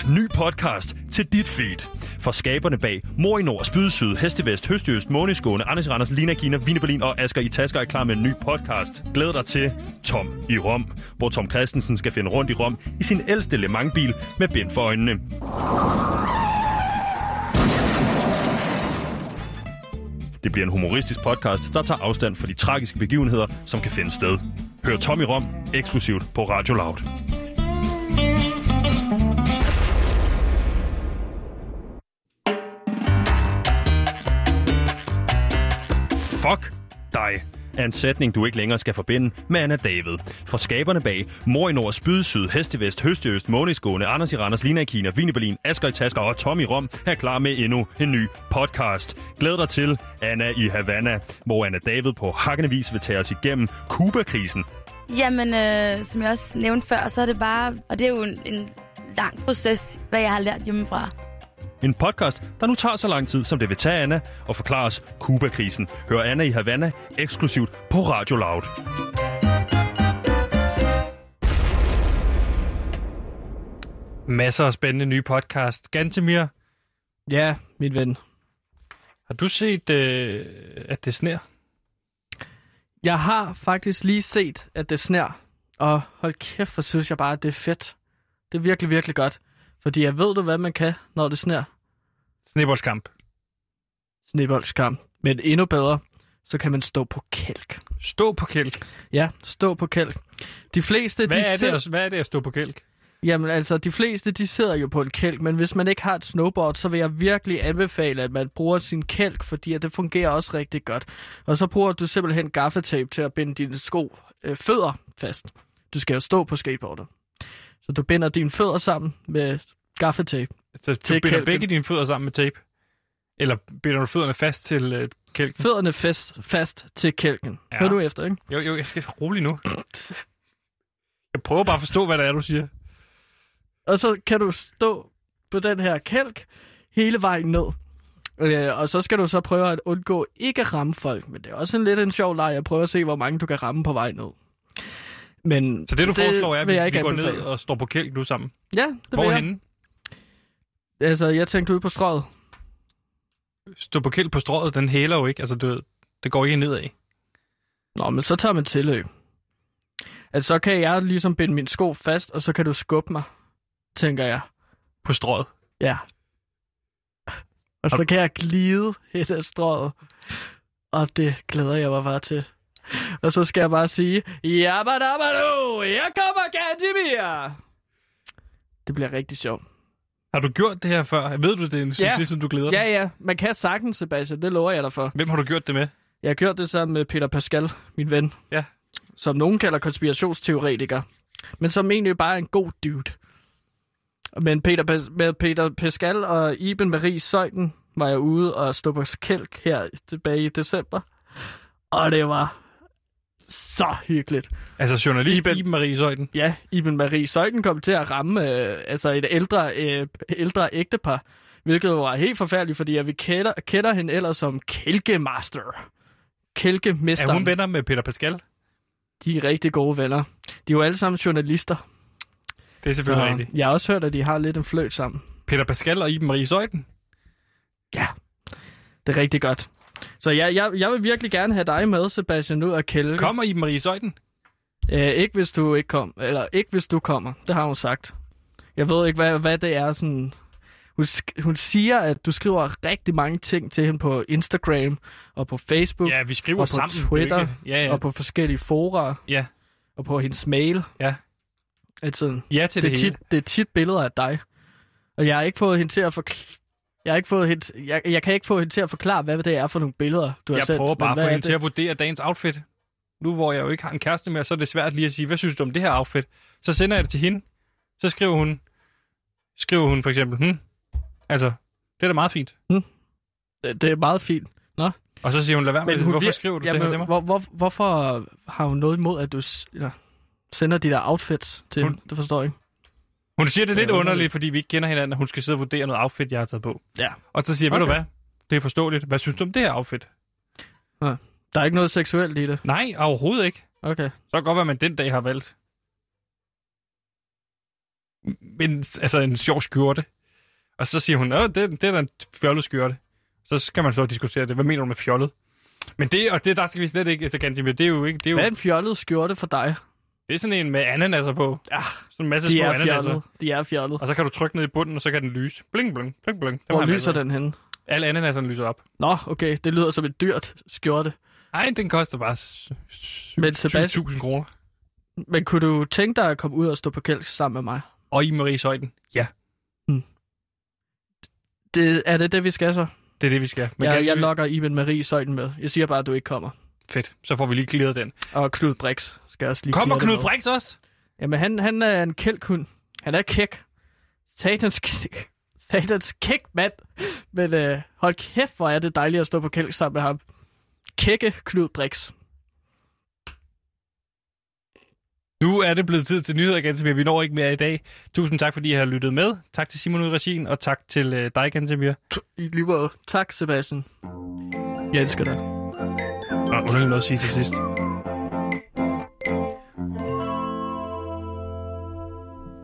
Ny podcast til dit feed. For skaberne bag Mor i Nord, Spyd Syd, Heste Vest, Høst Øst, Anders Randers, Lina Kina, Vine Berlin og Asger i Tasker er klar med en ny podcast. Glæd dig til Tom i Rom, hvor Tom Christensen skal finde rundt i Rom i sin ældste Le Mans-bil med bind for øjnene. Det bliver en humoristisk podcast, der tager afstand fra de tragiske begivenheder, som kan finde sted. Hør Tom i Rom eksklusivt på Radio Loud. Fuck dig er en sætning, du ikke længere skal forbinde med Anna David. For skaberne bag Mor i Nord, Spyd Syd, Hest i Vest, Høst i Øst, Måneskåne, Anders i Randers, Lina i Kina, Vin i Berlin, Asger i Tasker og Tom i Rom er klar med endnu en ny podcast. Glæd dig til Anna i Havana, hvor Anna David på hakkende vis vil tage os igennem Kuba-krisen. Jamen, øh, som jeg også nævnte før, så er det bare... Og det er jo en, en lang proces, hvad jeg har lært hjemmefra. En podcast, der nu tager så lang tid, som det vil tage Anna og forklare os Kuba-krisen. Hør Anna i Havana eksklusivt på Radio Loud. Masser af spændende nye podcast. Gantemir, Ja, mit ven. har du set, øh, at det sner? Jeg har faktisk lige set, at det sner. Og hold kæft, hvor synes jeg bare, at det er fedt. Det er virkelig, virkelig godt. Fordi jeg ved du, hvad man kan, når det sner. Sneboldskamp. Sneboldskamp. Men endnu bedre, så kan man stå på kælk. Stå på kælk. Ja, stå på kælk. De fleste, Hvad de er, det, sidder- at- hvad er det at stå på kælk? Jamen altså, de fleste, de sidder jo på en kælk, men hvis man ikke har et snowboard, så vil jeg virkelig anbefale, at man bruger sin kælk, fordi at det fungerer også rigtig godt. Og så bruger du simpelthen gaffetape til at binde dine sko, øh, fødder fast. Du skal jo stå på skateboardet. Så du binder dine fødder sammen med gaffetape. Så du Til binder kælken. begge dine fødder sammen med tape? Eller binder du fødderne fast til øh, kælken? Fødderne fast, fast til kælken. Ja. Hør du efter, ikke? Jo, jo, jeg skal rolig nu. Jeg prøver bare at forstå, hvad det er, du siger. Og så kan du stå på den her kælk hele vejen ned. Øh, og så skal du så prøve at undgå ikke at ramme folk. Men det er også en lidt en sjov leg at prøve at se, hvor mange du kan ramme på vej ned. Men Så det, du foreslår, er, at vi, vi går anbefale. ned og står på kælk nu sammen. Ja, det vil jeg. Altså, jeg tænkte ud på strøget. Stå på kælk på strået, den hæler jo ikke. Altså, ved, det går ikke nedad. Nå, men så tager man tilløb. Altså, så kan jeg ligesom binde min sko fast, og så kan du skubbe mig, tænker jeg. På strået? Ja. Og så kan jeg glide helt af strået. Og det glæder jeg mig bare til. Og så skal jeg bare sige, Jabadabadu, jeg kommer Gantimir. Det bliver rigtig sjovt. Har du gjort det her før? Ved du, det er en succes, som du glæder dig? Ja, ja. Man kan sagtens, Sebastian. Det lover jeg dig for. Hvem har du gjort det med? Jeg har gjort det sammen med Peter Pascal, min ven. Ja. Som nogen kalder konspirationsteoretiker. Men som egentlig bare er en god dude. Men Peter, Pas- med Peter Pascal og Iben Marie Søjden var jeg ude og stå på kælk her tilbage i december. Og det var så hyggeligt. Altså journalist Iben- Iben, Marie Søjden. Ja, Iben Marie Søjden kom til at ramme øh, altså et ældre, øh, ældre ægtepar, hvilket var helt forfærdeligt, fordi jeg vi kender, kender hende ellers som Kælkemaster. Kælkemesteren. Er hun venner med Peter Pascal? De er rigtig gode venner. De er jo alle sammen journalister. Det er selvfølgelig rigtigt. jeg har også hørt, at de har lidt en fløjt sammen. Peter Pascal og Iben Marie Søjden? Det er rigtig godt. Så jeg, jeg, jeg vil virkelig gerne have dig med, Sebastian, ud og kælke. Kommer Iben Marie Søjden? Øh, ikke hvis du ikke kom, eller ikke hvis du kommer. Det har hun sagt. Jeg ved ikke, hvad, hvad det er sådan... Hun, hun siger, at du skriver rigtig mange ting til hende på Instagram og på Facebook Ja, vi skriver og på sammen. Er Twitter ikke- Ja, ja. og på forskellige fora Ja. og på hendes mail. Ja. Altså, Ja til det, det hele. tit, det er tit billeder af dig. Og jeg har ikke fået hende til at forklare... Jeg, har ikke fået hende, jeg, jeg kan ikke få hende til at forklare, hvad det er for nogle billeder, du har Jeg sendt. prøver bare at få hende til at vurdere dagens outfit. Nu hvor jeg jo ikke har en kæreste mere, så er det svært lige at sige, hvad synes du om det her outfit? Så sender jeg det til hende. Så skriver hun, skriver hun for eksempel, hm, altså, det er da meget fint. Det, det er meget fint. Nå. Og så siger hun, lad være med det. Hvorfor vir- skriver du Jamen, det her til mig? Hvor, hvor, hvorfor har hun noget imod, at du ja, sender de der outfits til Hun- hende? Det forstår jeg ikke. Hun siger det er lidt underligt. underligt, fordi vi ikke kender hinanden, at hun skal sidde og vurdere noget outfit, jeg har taget på. Ja. Og så siger jeg, ved du Okay. hvad? Det er forståeligt. Hvad synes du om det her outfit? Der er ikke noget seksuelt i det. Nej, overhovedet ikke. Okay. Så kan det godt være, at man den dag har valgt. Men altså en sjov skjorte. Og så siger hun, at det, det er da en fjollet skjorte. Så skal man så diskutere det. Hvad mener du med fjollet? Men det, og det der skal vi slet ikke, altså Gantimir, det er jo ikke, det er jo, Hvad er en fjollet skjorte for dig? Det er sådan en med ananaser på. Ja, Sådan en masse de små er ananaser. De er fjollet. Og så kan du trykke ned i bunden, og så kan den lyse. Bling, bling, bling, bling. Dem Hvor jeg lyser den henne? Alle ananaserne lyser op. Nå, okay. Det lyder som et dyrt skjorte. Nej, den koster bare s- s- Men Sebastian- 7.000 kroner. Men kunne du tænke dig at komme ud og stå på kælk sammen med mig? Og i Marie Søjden. Ja, Det, er det det, vi skal så? det er det, vi skal. Men jeg, Gantimir- jeg lokker Iben Marie Søjden med. Jeg siger bare, at du ikke kommer. Fedt. Så får vi lige clearet den. Og Knud Brix skal også lige Kommer Knud. Brix også? Jamen, han, han er en kælkhund. Han er kæk. Satans, satans kæk mand. Men øh, hold kæft, hvor er det dejligt at stå på kælk sammen med ham. Kække Knud Brix. Nu er det blevet tid til nyheder, Gantemir. Vi når ikke mere i dag. Tusind tak, fordi I har lyttet med. Tak til Simon Udregien, og tak til øh, dig, Gantemir. I lige måde. Tak, Sebastian. Jeg elsker dig. Og underligt noget at sige til sidst.